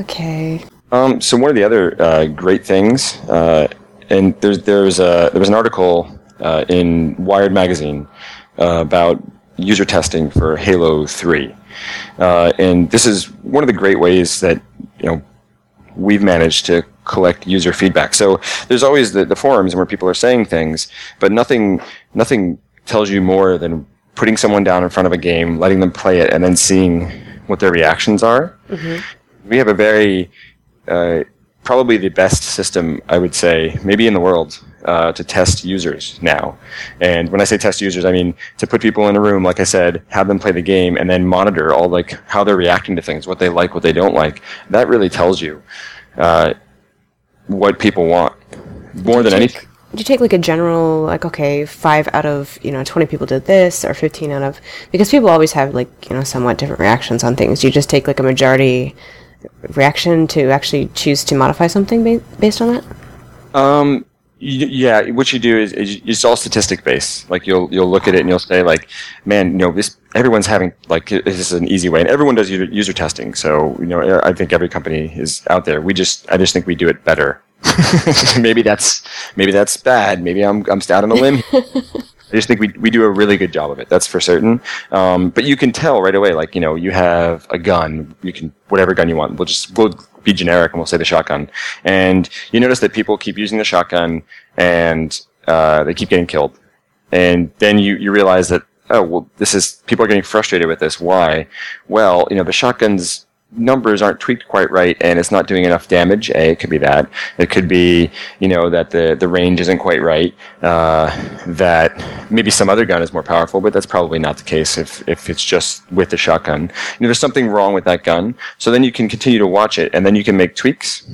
S1: Okay.
S2: Um, so one of the other uh, great things, uh, and there's there's a, there was an article uh, in Wired magazine uh, about user testing for Halo Three, uh, and this is one of the great ways that you know we've managed to collect user feedback. So there's always the, the forums where people are saying things, but nothing nothing tells you more than putting someone down in front of a game, letting them play it, and then seeing what their reactions are. We have a very uh, probably the best system I would say maybe in the world uh, to test users now. And when I say test users, I mean to put people in a room, like I said, have them play the game, and then monitor all like how they're reacting to things, what they like, what they don't like. That really tells you uh, what people want more than anything.
S1: Did you take like a general, like okay, five out of you know twenty people did this, or fifteen out of because people always have like you know somewhat different reactions on things. Do you just take like a majority reaction to actually choose to modify something ba- based on that?
S2: Um, yeah, what you do is, is it's all statistic based. Like you'll you'll look at it and you'll say like, man, you know, this everyone's having like this is an easy way, and everyone does user, user testing. So you know, I think every company is out there. We just I just think we do it better. [laughs] [laughs] maybe that's maybe that's bad. Maybe I'm I'm out on a limb. [laughs] I just think we, we do a really good job of it. That's for certain. Um, but you can tell right away, like you know, you have a gun. You can whatever gun you want. We'll just we'll be generic and we'll say the shotgun. And you notice that people keep using the shotgun and uh, they keep getting killed. And then you you realize that oh well, this is people are getting frustrated with this. Why? Well, you know, the shotguns numbers aren't tweaked quite right and it's not doing enough damage. A, it could be that. It could be, you know, that the, the range isn't quite right. Uh, that maybe some other gun is more powerful, but that's probably not the case if, if it's just with the shotgun. You know, there's something wrong with that gun. So then you can continue to watch it and then you can make tweaks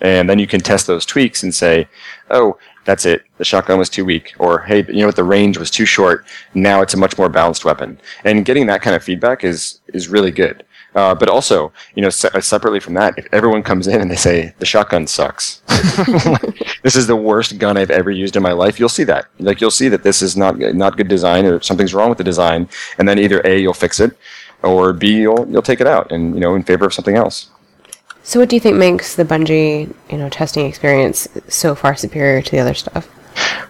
S2: and then you can test those tweaks and say, oh, that's it. The shotgun was too weak, or hey, you know what? The range was too short. Now it's a much more balanced weapon. And getting that kind of feedback is is really good. Uh, but also, you know, se- separately from that, if everyone comes in and they say the shotgun sucks, [laughs] this is the worst gun I've ever used in my life, you'll see that. Like you'll see that this is not not good design or something's wrong with the design, and then either a you'll fix it, or b you'll you'll take it out and you know in favor of something else.
S1: So, what do you think makes the Bungie, you know, testing experience so far superior to the other stuff?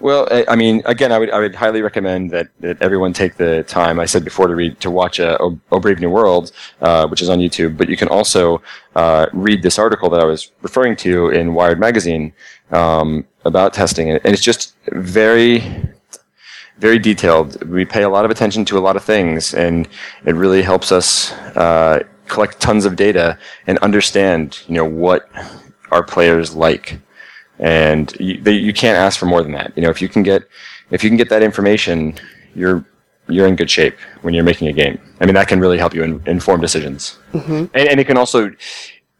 S2: Well, I mean, again, I would I would highly recommend that, that everyone take the time. I said before to read to watch uh, o, Brave New World, uh, which is on YouTube, but you can also uh, read this article that I was referring to in Wired magazine um, about testing, and it's just very very detailed. We pay a lot of attention to a lot of things, and it really helps us uh, collect tons of data and understand, you know, what our players like and you, they, you can't ask for more than that. You know, if you can get if you can get that information, you're you're in good shape when you're making a game. I mean, that can really help you in, inform decisions, mm-hmm. and, and it can also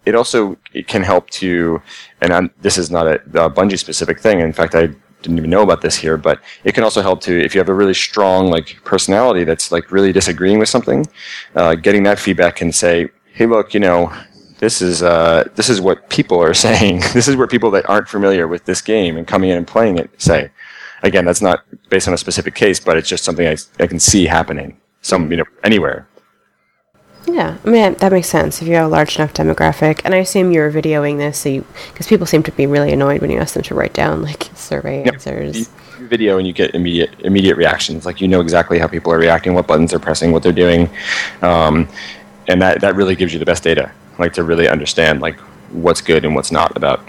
S2: it also it can help to, and I'm, this is not a, a Bungie specific thing. In fact, I didn't even know about this here, but it can also help to if you have a really strong like personality that's like really disagreeing with something, uh, getting that feedback can say, hey, look, you know, this is uh, this is what people are [laughs] saying. this is where people that aren't familiar with this game and coming in and playing it say. Again, that's not based on a specific case, but it's just something I, I can see happening some you know anywhere.
S1: Yeah, I mean that makes sense if you have a large enough demographic, and I assume you're videoing this, so because people seem to be really annoyed when you ask them to write down like [laughs] survey yep. answers.
S2: You video and you get immediate immediate reactions, like you know exactly how people are reacting, what buttons they're pressing, what they're doing, um, and that that really gives you the best data like to really understand like what's good and what's not about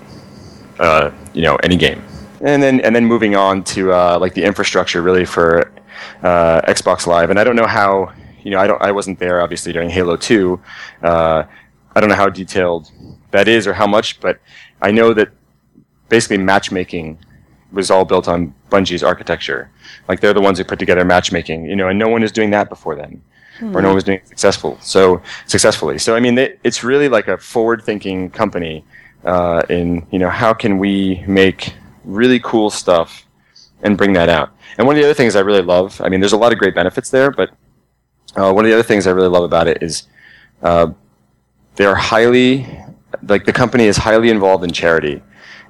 S2: uh, you know any game. And then and then moving on to uh, like the infrastructure really for uh, Xbox Live. And I don't know how you know I don't I wasn't there obviously during Halo Two. Uh, I don't know how detailed that is or how much, but I know that basically matchmaking was all built on Bungie's architecture. Like they're the ones who put together matchmaking, you know, and no one is doing that before then hmm. or no one was doing it successful. So successfully. So I mean, they, it's really like a forward-thinking company. Uh, in you know, how can we make really cool stuff and bring that out? And one of the other things I really love, I mean, there's a lot of great benefits there, but uh, one of the other things I really love about it is uh, they're highly, like the company is highly involved in charity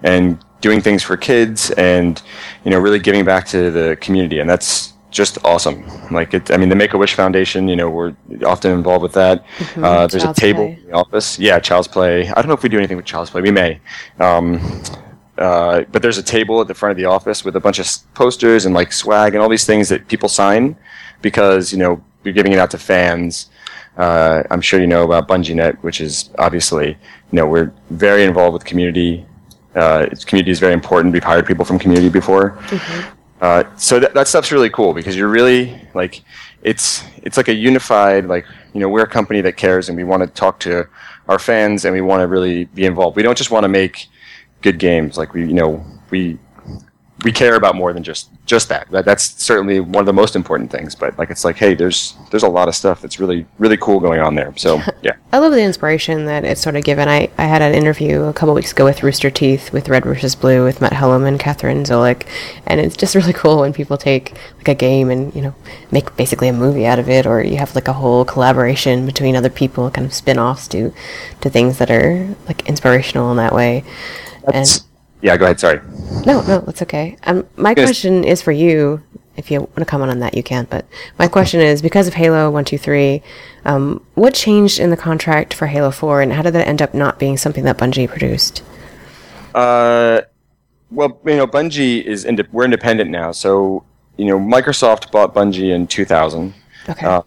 S2: and doing things for kids and you know really giving back to the community, and that's just awesome. Like it, I mean, the Make a Wish Foundation. You know, we're often involved with that. Mm-hmm. Uh, there's Child's a table play. in the office. Yeah, Child's Play. I don't know if we do anything with Child's Play. We may. Um, uh, but there's a table at the front of the office with a bunch of posters and like swag and all these things that people sign because you know you're giving it out to fans. Uh, I'm sure you know about Bungie.net, which is obviously you know we're very involved with community. Uh, community is very important. We've hired people from community before. Mm-hmm. Uh, so that, that stuff's really cool because you're really like it's it's like a unified like you know we're a company that cares and we want to talk to our fans and we want to really be involved. We don't just want to make good games. Like we, you know, we we care about more than just just that. that. That's certainly one of the most important things. But like it's like, hey, there's there's a lot of stuff that's really really cool going on there. So [laughs] yeah,
S1: I love the inspiration that it's sort of given. I, I had an interview a couple weeks ago with Rooster Teeth with Red versus Blue with Matt Hullum and Catherine Zuelch, and it's just [laughs] really cool when people take like a game and you know make basically a movie out of it, or you have like a whole collaboration between other people, kind of spin-offs to to things that are like inspirational in that way.
S2: That's, and yeah, go ahead. Sorry.
S1: No, no, that's okay. Um, my question is for you. If you want to comment on that, you can. But my question is because of Halo 1, 2, 3, um, what changed in the contract for Halo 4, and how did that end up not being something that Bungie produced?
S2: Uh, well, you know, Bungie is ind- we're independent now, so you know, Microsoft bought Bungie in 2000.
S1: Okay. Uh,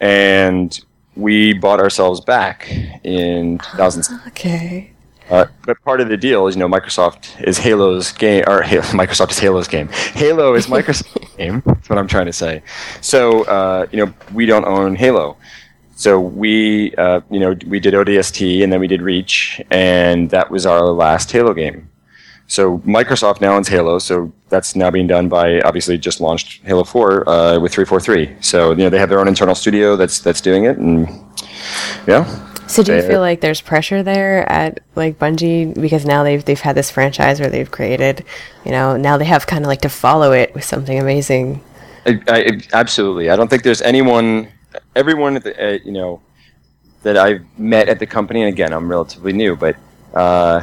S2: and we bought ourselves back in 2000.
S1: Okay.
S2: Uh, but part of the deal is, you know, Microsoft is Halo's game, or Halo, [laughs] Microsoft is Halo's game. Halo is [laughs] Microsoft's game. That's what I'm trying to say. So, uh, you know, we don't own Halo. So we, uh, you know, we did ODST and then we did Reach, and that was our last Halo game. So Microsoft now owns Halo, so that's now being done by obviously just launched Halo 4 uh, with 343. So you know they have their own internal studio that's that's doing it, and yeah,
S1: so do you feel like there's pressure there at like Bungie because now they've they've had this franchise where they've created, you know, now they have kind of like to follow it with something amazing.
S2: I, I, absolutely. I don't think there's anyone, everyone the, uh, you know, that I've met at the company, and again, I'm relatively new, but uh,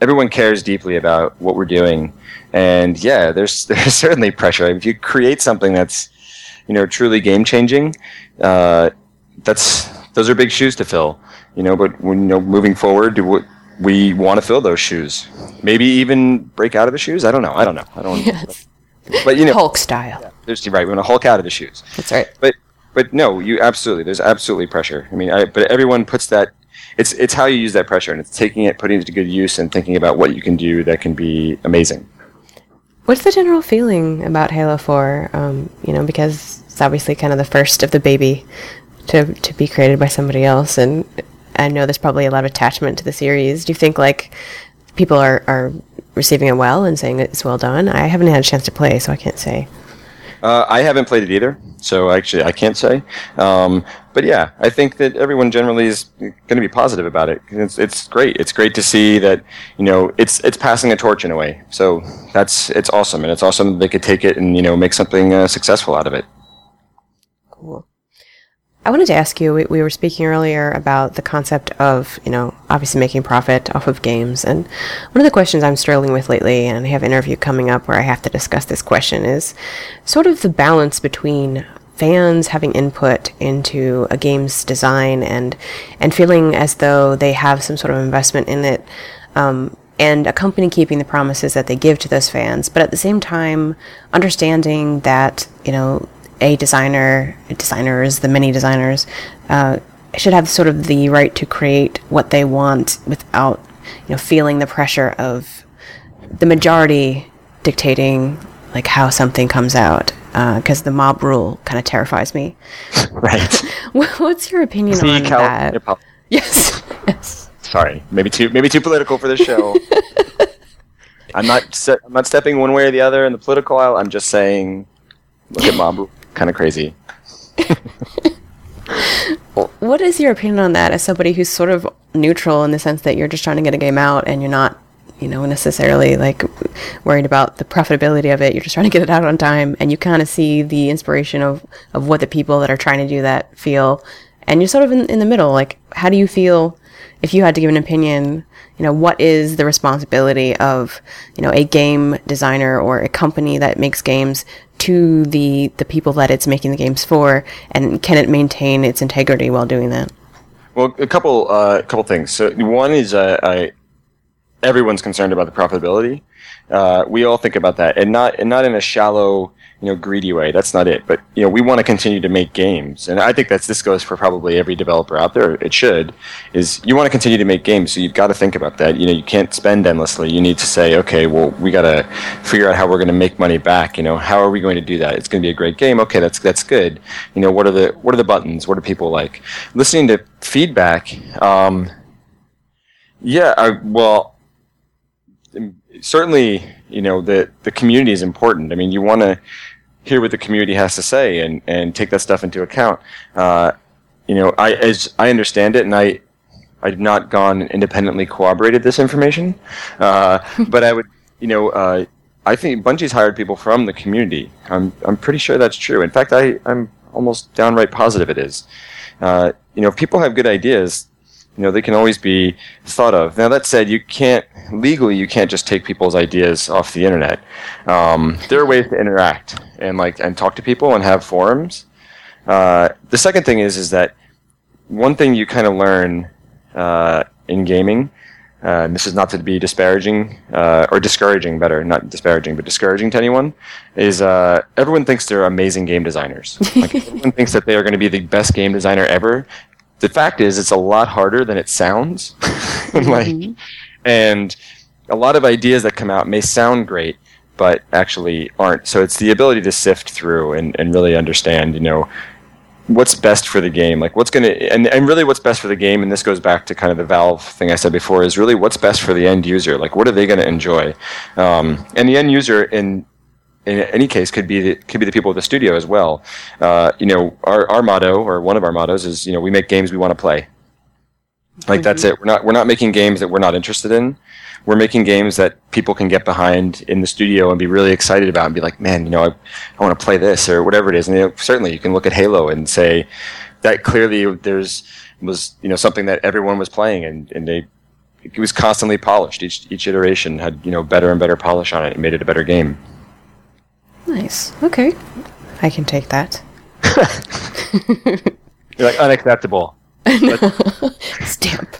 S2: everyone cares deeply about what we're doing, and yeah, there's [laughs] there's certainly pressure. If you create something that's, you know, truly game changing, uh, that's those are big shoes to fill, you know. But when you know moving forward, do what we want to fill those shoes? Maybe even break out of the shoes. I don't know. I don't know. I don't. Yes.
S1: But you know, Hulk style. Yeah,
S2: there's right. We want to Hulk out of the shoes.
S1: That's right.
S2: But but no, you absolutely. There's absolutely pressure. I mean, I, but everyone puts that. It's it's how you use that pressure, and it's taking it, putting it to good use, and thinking about what you can do that can be amazing.
S1: What's the general feeling about Halo Four? Um, you know, because it's obviously kind of the first of the baby to to be created by somebody else and I know there's probably a lot of attachment to the series. Do you think like people are, are receiving it well and saying it's well done? I haven't had a chance to play, so I can't say.
S2: Uh, I haven't played it either, so actually I can't say. Um, but yeah, I think that everyone generally is going to be positive about it. It's, it's great. It's great to see that you know it's it's passing a torch in a way. So that's it's awesome, and it's awesome that they could take it and you know make something uh, successful out of it.
S1: Cool. I wanted to ask you, we, we, were speaking earlier about the concept of, you know, obviously making profit off of games. And one of the questions I'm struggling with lately, and I have an interview coming up where I have to discuss this question, is sort of the balance between fans having input into a game's design and, and feeling as though they have some sort of investment in it. Um, and a company keeping the promises that they give to those fans, but at the same time understanding that you know a designer, designers, the many designers, uh, should have sort of the right to create what they want without, you know, feeling the pressure of the majority dictating like how something comes out. Because uh, the mob rule kind of terrifies me. [laughs]
S2: right. [laughs]
S1: What's your opinion See, on Cal- that? Yes. [laughs] yes.
S2: Sorry, maybe too maybe too political for the show. I'm not se- I'm not stepping one way or the other in the political aisle. I'm just saying, look at mob rule kind of crazy. [laughs]
S1: what is your opinion on that as somebody who's sort of neutral in the sense that you're just trying to get a game out and you're not, you know, necessarily like worried about the profitability of it. You're just trying to get it out on time and you kind of see the inspiration of, of what the people that are trying to do that feel. And you're sort of in, in the middle. Like, how do you feel if you had to give an opinion you know, what is the responsibility of, you know, a game designer or a company that makes games to the, the people that it's making the games for, and can it maintain its integrity while doing that?
S2: Well, a couple, uh, couple things. So one is, uh, I, everyone's concerned about the profitability. Uh, we all think about that, and not, and not in a shallow, you know greedy way. That's not it. But you know we want to continue to make games, and I think that's this goes for probably every developer out there. It should is you want to continue to make games, so you've got to think about that. You know you can't spend endlessly. You need to say, okay, well we got to figure out how we're going to make money back. You know how are we going to do that? It's going to be a great game. Okay, that's that's good. You know what are the what are the buttons? What do people like? Listening to feedback. Um, yeah, I, well, certainly, you know, the the community is important. I mean, you want to hear what the community has to say and and take that stuff into account. Uh, you know, I as I understand it, and I I have not gone and independently corroborated this information, uh, [laughs] but I would, you know. Uh, I think Bungie's hired people from the community. I'm, I'm pretty sure that's true. In fact, I, I'm almost downright positive it is. Uh, you know, if people have good ideas, you know, they can always be thought of. Now, that said, you can't, legally, you can't just take people's ideas off the internet. Um, there are ways to interact and, like, and talk to people and have forums. Uh, the second thing is, is that one thing you kind of learn uh, in gaming uh, this is not to be disparaging uh, or discouraging, better, not disparaging, but discouraging to anyone. Is uh, everyone thinks they're amazing game designers? [laughs] Like, everyone thinks that they are going to be the best game designer ever. The fact is, it's a lot harder than it sounds. [laughs] like, mm-hmm. and a lot of ideas that come out may sound great, but actually aren't. So it's the ability to sift through and, and really understand, you know, what's best for the game like what's going to and, and really what's best for the game and this goes back to kind of the valve thing i said before is really what's best for the end user like what are they going to enjoy um, and the end user in in any case could be the, could be the people of the studio as well uh, you know our, our motto or one of our mottos is you know we make games we want to play like that's mm-hmm. it we're not we're not making games that we're not interested in we're making games that people can get behind in the studio and be really excited about and be like, man, you know, I, I want to play this or whatever it is. And you know, certainly you can look at Halo and say that clearly there's was you know something that everyone was playing and, and they it was constantly polished. Each each iteration had you know better and better polish on it and made it a better game.
S1: Nice. Okay, I can take that. [laughs]
S2: You're like unacceptable. [laughs] [laughs]
S1: Stamp.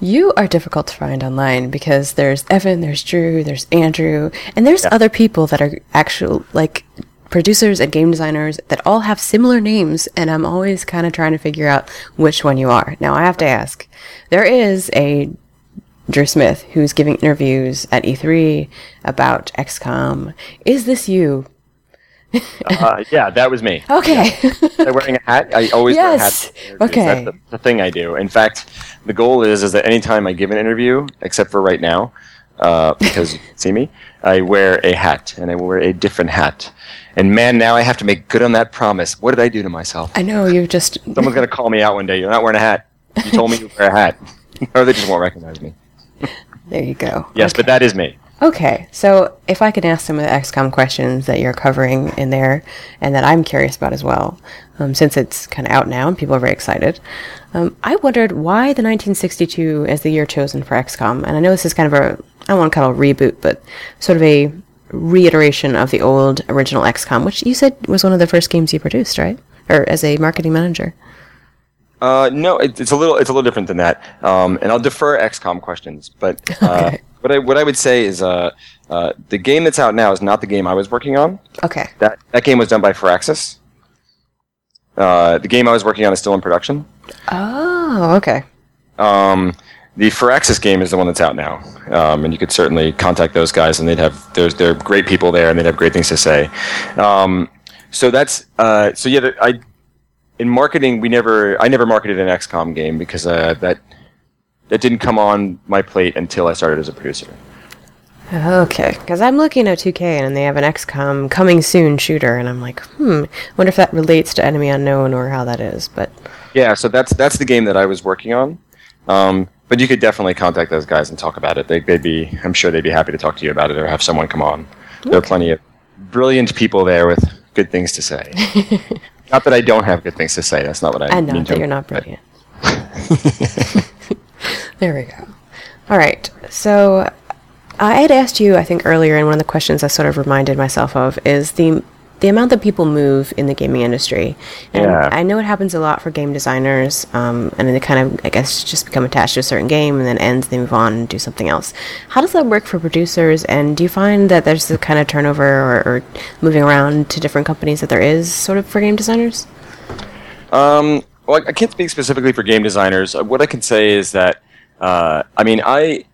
S1: You are difficult to find online because there's Evan, there's Drew, there's Andrew, and there's yeah. other people that are actual like producers and game designers that all have similar names, and I'm always kind of trying to figure out which one you are. Now I have to ask. There is a Drew Smith who's giving interviews at E3 about XCOM. Is this you?
S2: uh, yeah, that was me. [laughs]
S1: Okay.
S2: Yeah. wearing a hat. I always yes. wear hats.
S1: Okay.
S2: That's the, the, thing I do. In fact, the goal is is that anytime I give an interview, except for right now, uh, because you [laughs] see me, I wear a hat, and I wear a different hat. And man, now I have to make good on that promise. What did I do to myself?
S1: I know you just.
S2: Someone's gonna call me out one day. You're not wearing a hat. You told me you wear a hat, [laughs] or they just won't recognize me.
S1: There you go.
S2: Yes, okay. but that is me.
S1: Okay, so if I could ask some of the XCOM questions that you're covering in there, and that I'm curious about as well, um, since it's kind of out now and people are very excited, um, I wondered why the 1962 as the year chosen for XCOM. And I know this is kind of a, I don't want to call it a reboot, but sort of a reiteration of the old original XCOM, which you said was one of the first games you produced, right? Or as a marketing manager.
S2: Uh, no, it, it's a little it's a little different than that. Um, and I'll defer XCOM questions, but [laughs] uh, okay. what I what I would say is uh, uh, the game that's out now is not the game I was working on.
S1: Okay.
S2: That that game was done by Firaxis. Uh, the game I was working on is still in production.
S1: Oh, okay.
S2: Um, the Firaxis game is the one that's out now, um, and you could certainly contact those guys, and they'd have there's they're great people there, and they'd have great things to say. Um, so that's uh, so yeah. I in marketing, we never I never marketed an XCOM game because uh, that that didn't come on my plate until I started as a producer.
S1: Okay, because I'm looking at 2K and they have an XCOM coming soon shooter, and I'm like, hmm, wonder if that relates to Enemy Unknown or how that is. But
S2: yeah, so that's that's the game that I was working on. Um, but you could definitely contact those guys and talk about it. They, would be, I'm sure they'd be happy to talk to you about it or have someone come on. Okay. There are plenty of brilliant people there with good things to say. [laughs] not that I don't have good things to say. That's not what I.
S1: I know
S2: mean
S1: that you're not brilliant. [laughs] there we go. All right. So I had asked you, I think earlier, and one of the questions I sort of reminded myself of is the the amount that people move in the gaming industry. And
S2: Yeah.
S1: I know it happens a lot for game designers, um, and they kind of, I guess, just become attached to a certain game and then ends, they move on and do something else. How does that work for producers? And do you find that there's the kind of turnover or, or moving around to different companies that there is sort of for game designers?
S2: Um, well, I can't speak specifically for game designers. What I can say is that, uh, I mean, I,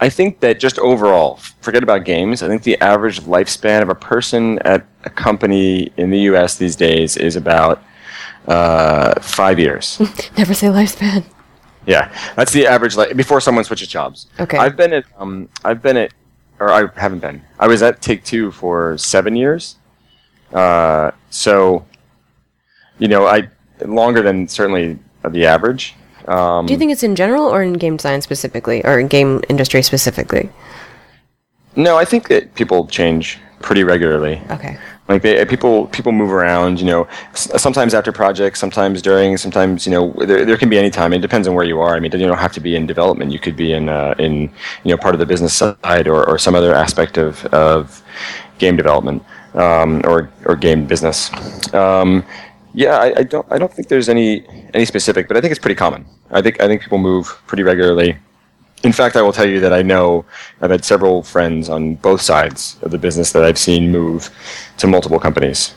S2: I think that just overall, forget about games. I think the average lifespan of a person at a company in the U.S. these days is about uh, five years. [laughs]
S1: Never say lifespan.
S2: yeah, that's the average li- before someone switches jobs.
S1: Okay.
S2: I've been at, um, I've been at, or I haven't been. I was at Take Two for seven years. Uh, so, you know, I longer than certainly the average. Um,
S1: Do you think it's in general or in game design specifically, or in game industry specifically?
S2: no, I think that people change pretty regularly.
S1: Okay.
S2: Like they, people, people move around. You know, sometimes after projects, sometimes during, sometimes you know, there, there can be any time. It depends on where you are. I mean, you don't have to be in development. You could be in, uh, in you know, part of the business side or, or some other aspect of, of game development um, or or game business. Um, yeah, I, I don't, I don't think there's any any specific, but I think it's pretty common. I think I think people move pretty regularly. In fact, I will tell you that I know I've had several friends on both sides of the business that I've seen move to multiple companies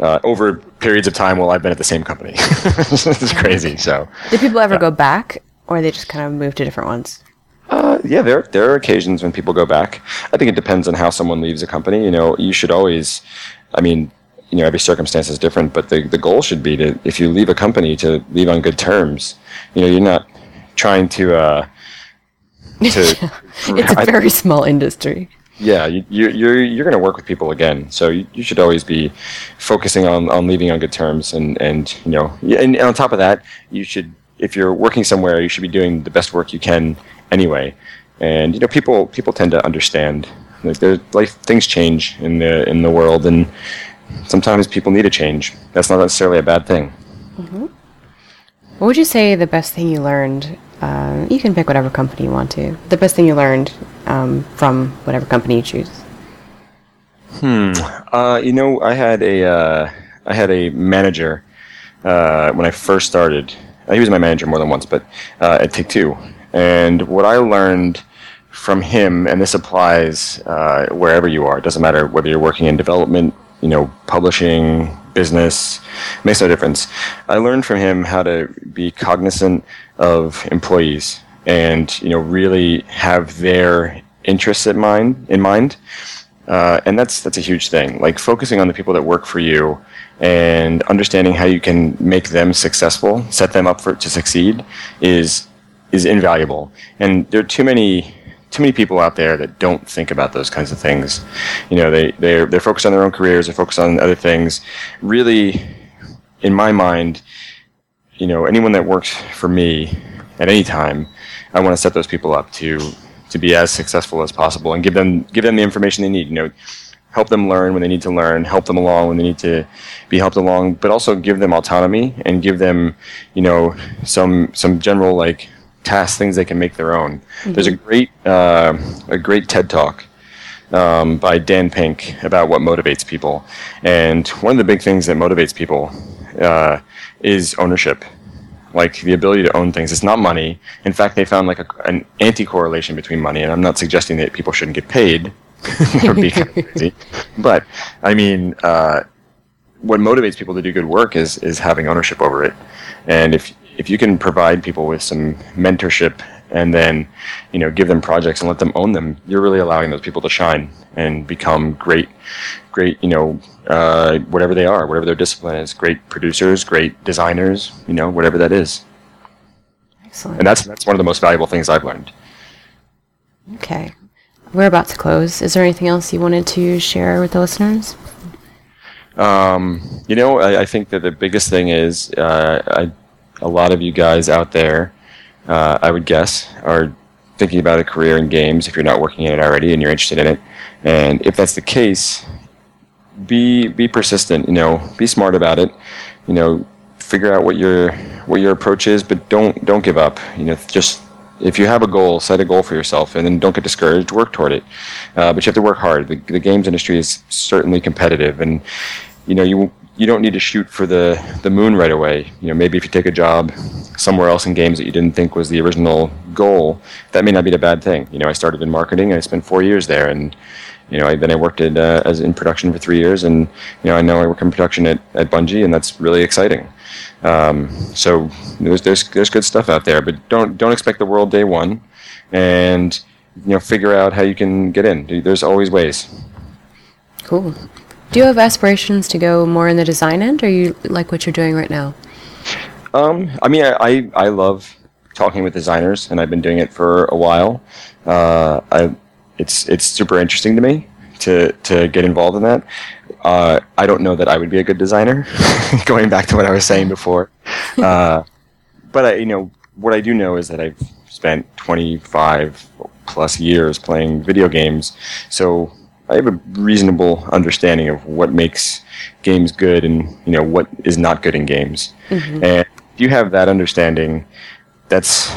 S2: uh, over periods of time while I've been at the same company. [laughs] it's crazy. So,
S1: Did people ever go back, or they just kind of move to different ones?
S2: uh, yeah, there there are occasions when people go back. I think it depends on how someone leaves a company. You know, you should always, I mean, you know, every circumstance is different, but the the goal should be to if you leave a company to leave on good terms. You know, you're not trying to. Uh, to [laughs]
S1: It's a very small industry.
S2: yeah, you, you, you're you're going to work with people again, so you, you should always be focusing on, on leaving on good terms, and and you know, and, on top of that, you should if you're working somewhere, you should be doing the best work you can anyway, and you know, people people tend to understand like there's like things change in the in the world, and sometimes people need a change. That's not necessarily a bad thing.
S1: What would you say the best thing you learned? Uh, you can pick whatever company you want to. The best thing you learned um, from whatever company you choose.
S2: Uh, you know, I had a uh, I had a manager uh, when I first started. He was my manager more than once, but uh, at Take Two. And what I learned from him, and this applies uh, wherever you are. It doesn't matter whether you're working in development, you know, publishing, business, makes no difference. I learned from him how to be cognizant of employees and you know really have their interests in mind in mind uh, and that's that's a huge thing. Like focusing on the people that work for you and understanding how you can make them successful, set them up for to succeed, is is invaluable. And there are too many too many people out there that don't think about those kinds of things. You know, they they're they're focused on their own careers, they're focused on other things. Really, in my mind, you know, anyone that works for me at any time, I want to set those people up to to be as successful as possible and give them give them the information they need. You know, help them learn when they need to learn, help them along when they need to be helped along, but also give them autonomy and give them, you know, some some general like tasks, things they can make their own. There's a great uh, a great TED talk um, by Dan Pink about what motivates people. And one of the big things that motivates people uh, is ownership, like the ability to own things. It's not money. In fact, they found like a, an anti-correlation between money. And I'm not suggesting that people shouldn't get paid. that would be kind of crazy. But I mean, uh, what motivates people to do good work is is having ownership over it. And if if you can provide people with some mentorship and then you know give them projects and let them own them, you're really allowing those people to shine and become great, great you know uh, whatever they are, whatever their discipline is, great producers, great designers, you know whatever that is.
S1: Excellent.
S2: And that's that's one of the most valuable things I've learned.
S1: Okay. We're about to close. Is there anything else you wanted to share with the listeners?
S2: Um, you know, I, I think that the biggest thing is uh, I, a lot of you guys out there, uh, I would guess, are thinking about a career in games if you're not working in it already and you're interested in it. And if that's the case, be be persistent. You know, be smart about it. You know, figure out what your what your approach is, but don't don't give up. You know, just if you have a goal, set a goal for yourself, and then don't get discouraged. Work toward it, uh, but you have to work hard. The, the games industry is certainly competitive, and you know you you don't need to shoot for the the moon right away. You know, maybe if you take a job somewhere else in games that you didn't think was the original goal, that may not be a bad thing. You know, I started in marketing. I spent four years there, and you know, I, then I worked at, uh, as in production for three years, and you know, I know I work in production at, at Bungie, and that's really exciting. Um, so there's there's there's good stuff out there, but don't don't expect the world day one, and you know, figure out how you can get in. There's always ways.
S1: Cool. Do you have aspirations to go more in the design end, or you like what you're doing right now?
S2: Um, I mean, I, I, I love talking with designers, and I've been doing it for a while. Uh, I, it's it's super interesting to me to to get involved in that. Uh, I don't know that I would be a good designer. [laughs] going back to what I was saying before, uh, but I, you know, what I do know is that I've spent 25 plus years playing video games, so I have a reasonable understanding of what makes games good and you know what is not good in games. Mm-hmm. And if you have that understanding, that's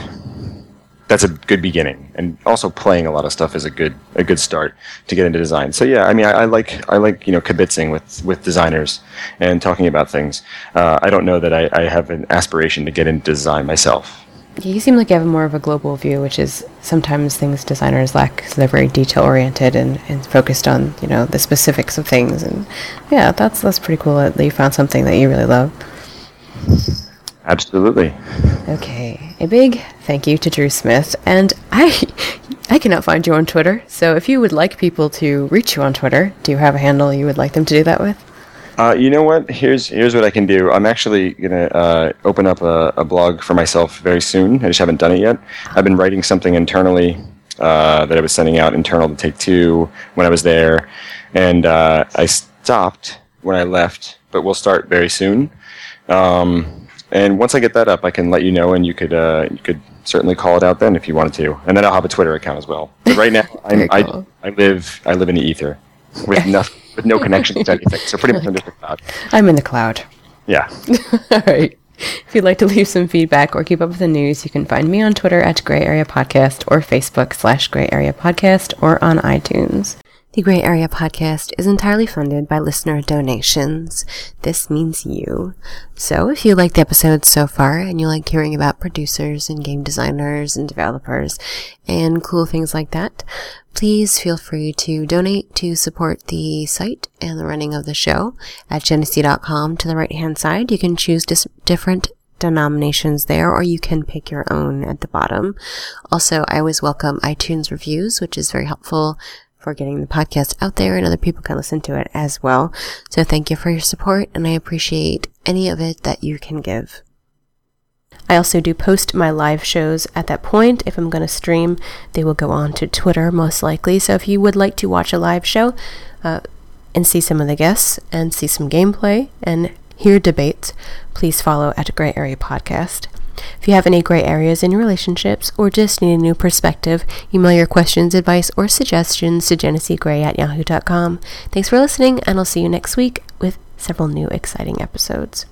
S2: that's a good beginning. And also playing a lot of stuff is a good a good start to get into design. So yeah, I mean, I, I like I like you know kibitzing with with designers and talking about things. Uh, I don't know that I, I have an aspiration to get into design myself.
S1: You seem like you have more of a global view, which is sometimes things designers lack. So they're very detail oriented and, and focused on you know the specifics of things. And yeah, that's that's pretty cool that you found something that you really love.
S2: Absolutely.
S1: Okay, a big thank you to Drew Smith, and I, [laughs] I cannot find you on Twitter. So if you would like people to reach you on Twitter, do you have a handle you would like them to do that with?
S2: Uh, you know what? Here's here's what I can do. I'm actually gonna uh, open up a, a, blog for myself very soon. I just haven't done it yet. I've been writing something internally uh, that I was sending out internal to Take Two when I was there, and uh, I stopped when I left. But we'll start very soon. Um, and once I get that up, I can let you know, and you could uh, you could certainly call it out then if you wanted to. And then I'll have a Twitter account as well. But right now, cool. I I live I live in the ether with nothing [laughs] with no connection to [laughs] anything. So pretty much under the cloud.
S1: I'm in the cloud.
S2: Yeah. [laughs]
S1: All right. If you'd like to leave some feedback or keep up with the news, you can find me on Twitter at Grey Area Podcast or Facebook slash Grey Area Podcast or on iTunes. The Grey Area podcast is entirely funded by listener donations. This means you. So if you like the episodes so far and you like hearing about producers and game designers and developers and cool things like that, please feel free to donate to support the site and the running of the show at jenesee.com to the right hand side. You can choose dis- different denominations there, or you can pick your own at the bottom. Also, I always welcome iTunes reviews, which is very helpful for getting the podcast out there and other people can listen to it as well. So thank you for your support and I appreciate any of it that you can give. I also do post my live shows at that point. If I'm going to stream, they will go on to Twitter most likely. So if you would like to watch a live show uh, and see some of the guests and see some gameplay and hear debates, please follow at Grey Area Podcast. If you have any gray areas in your relationships or just need a new perspective, email your questions, advice, or suggestions to jeneseegrey at yahoo.com. Thanks for listening, and I'll see you next week with several new exciting episodes.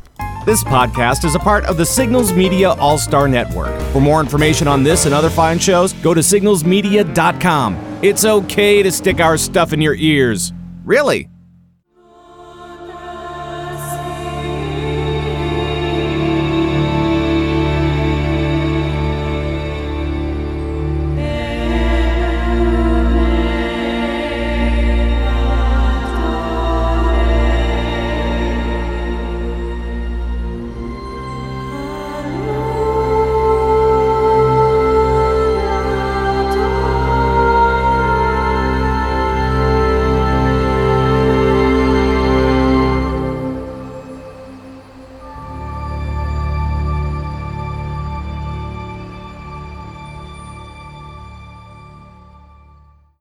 S3: This podcast is a part of the Signals Media All Star Network. For more information on this and other fine shows, go to signalsmedia.com. It's okay to stick our stuff in your ears. Really?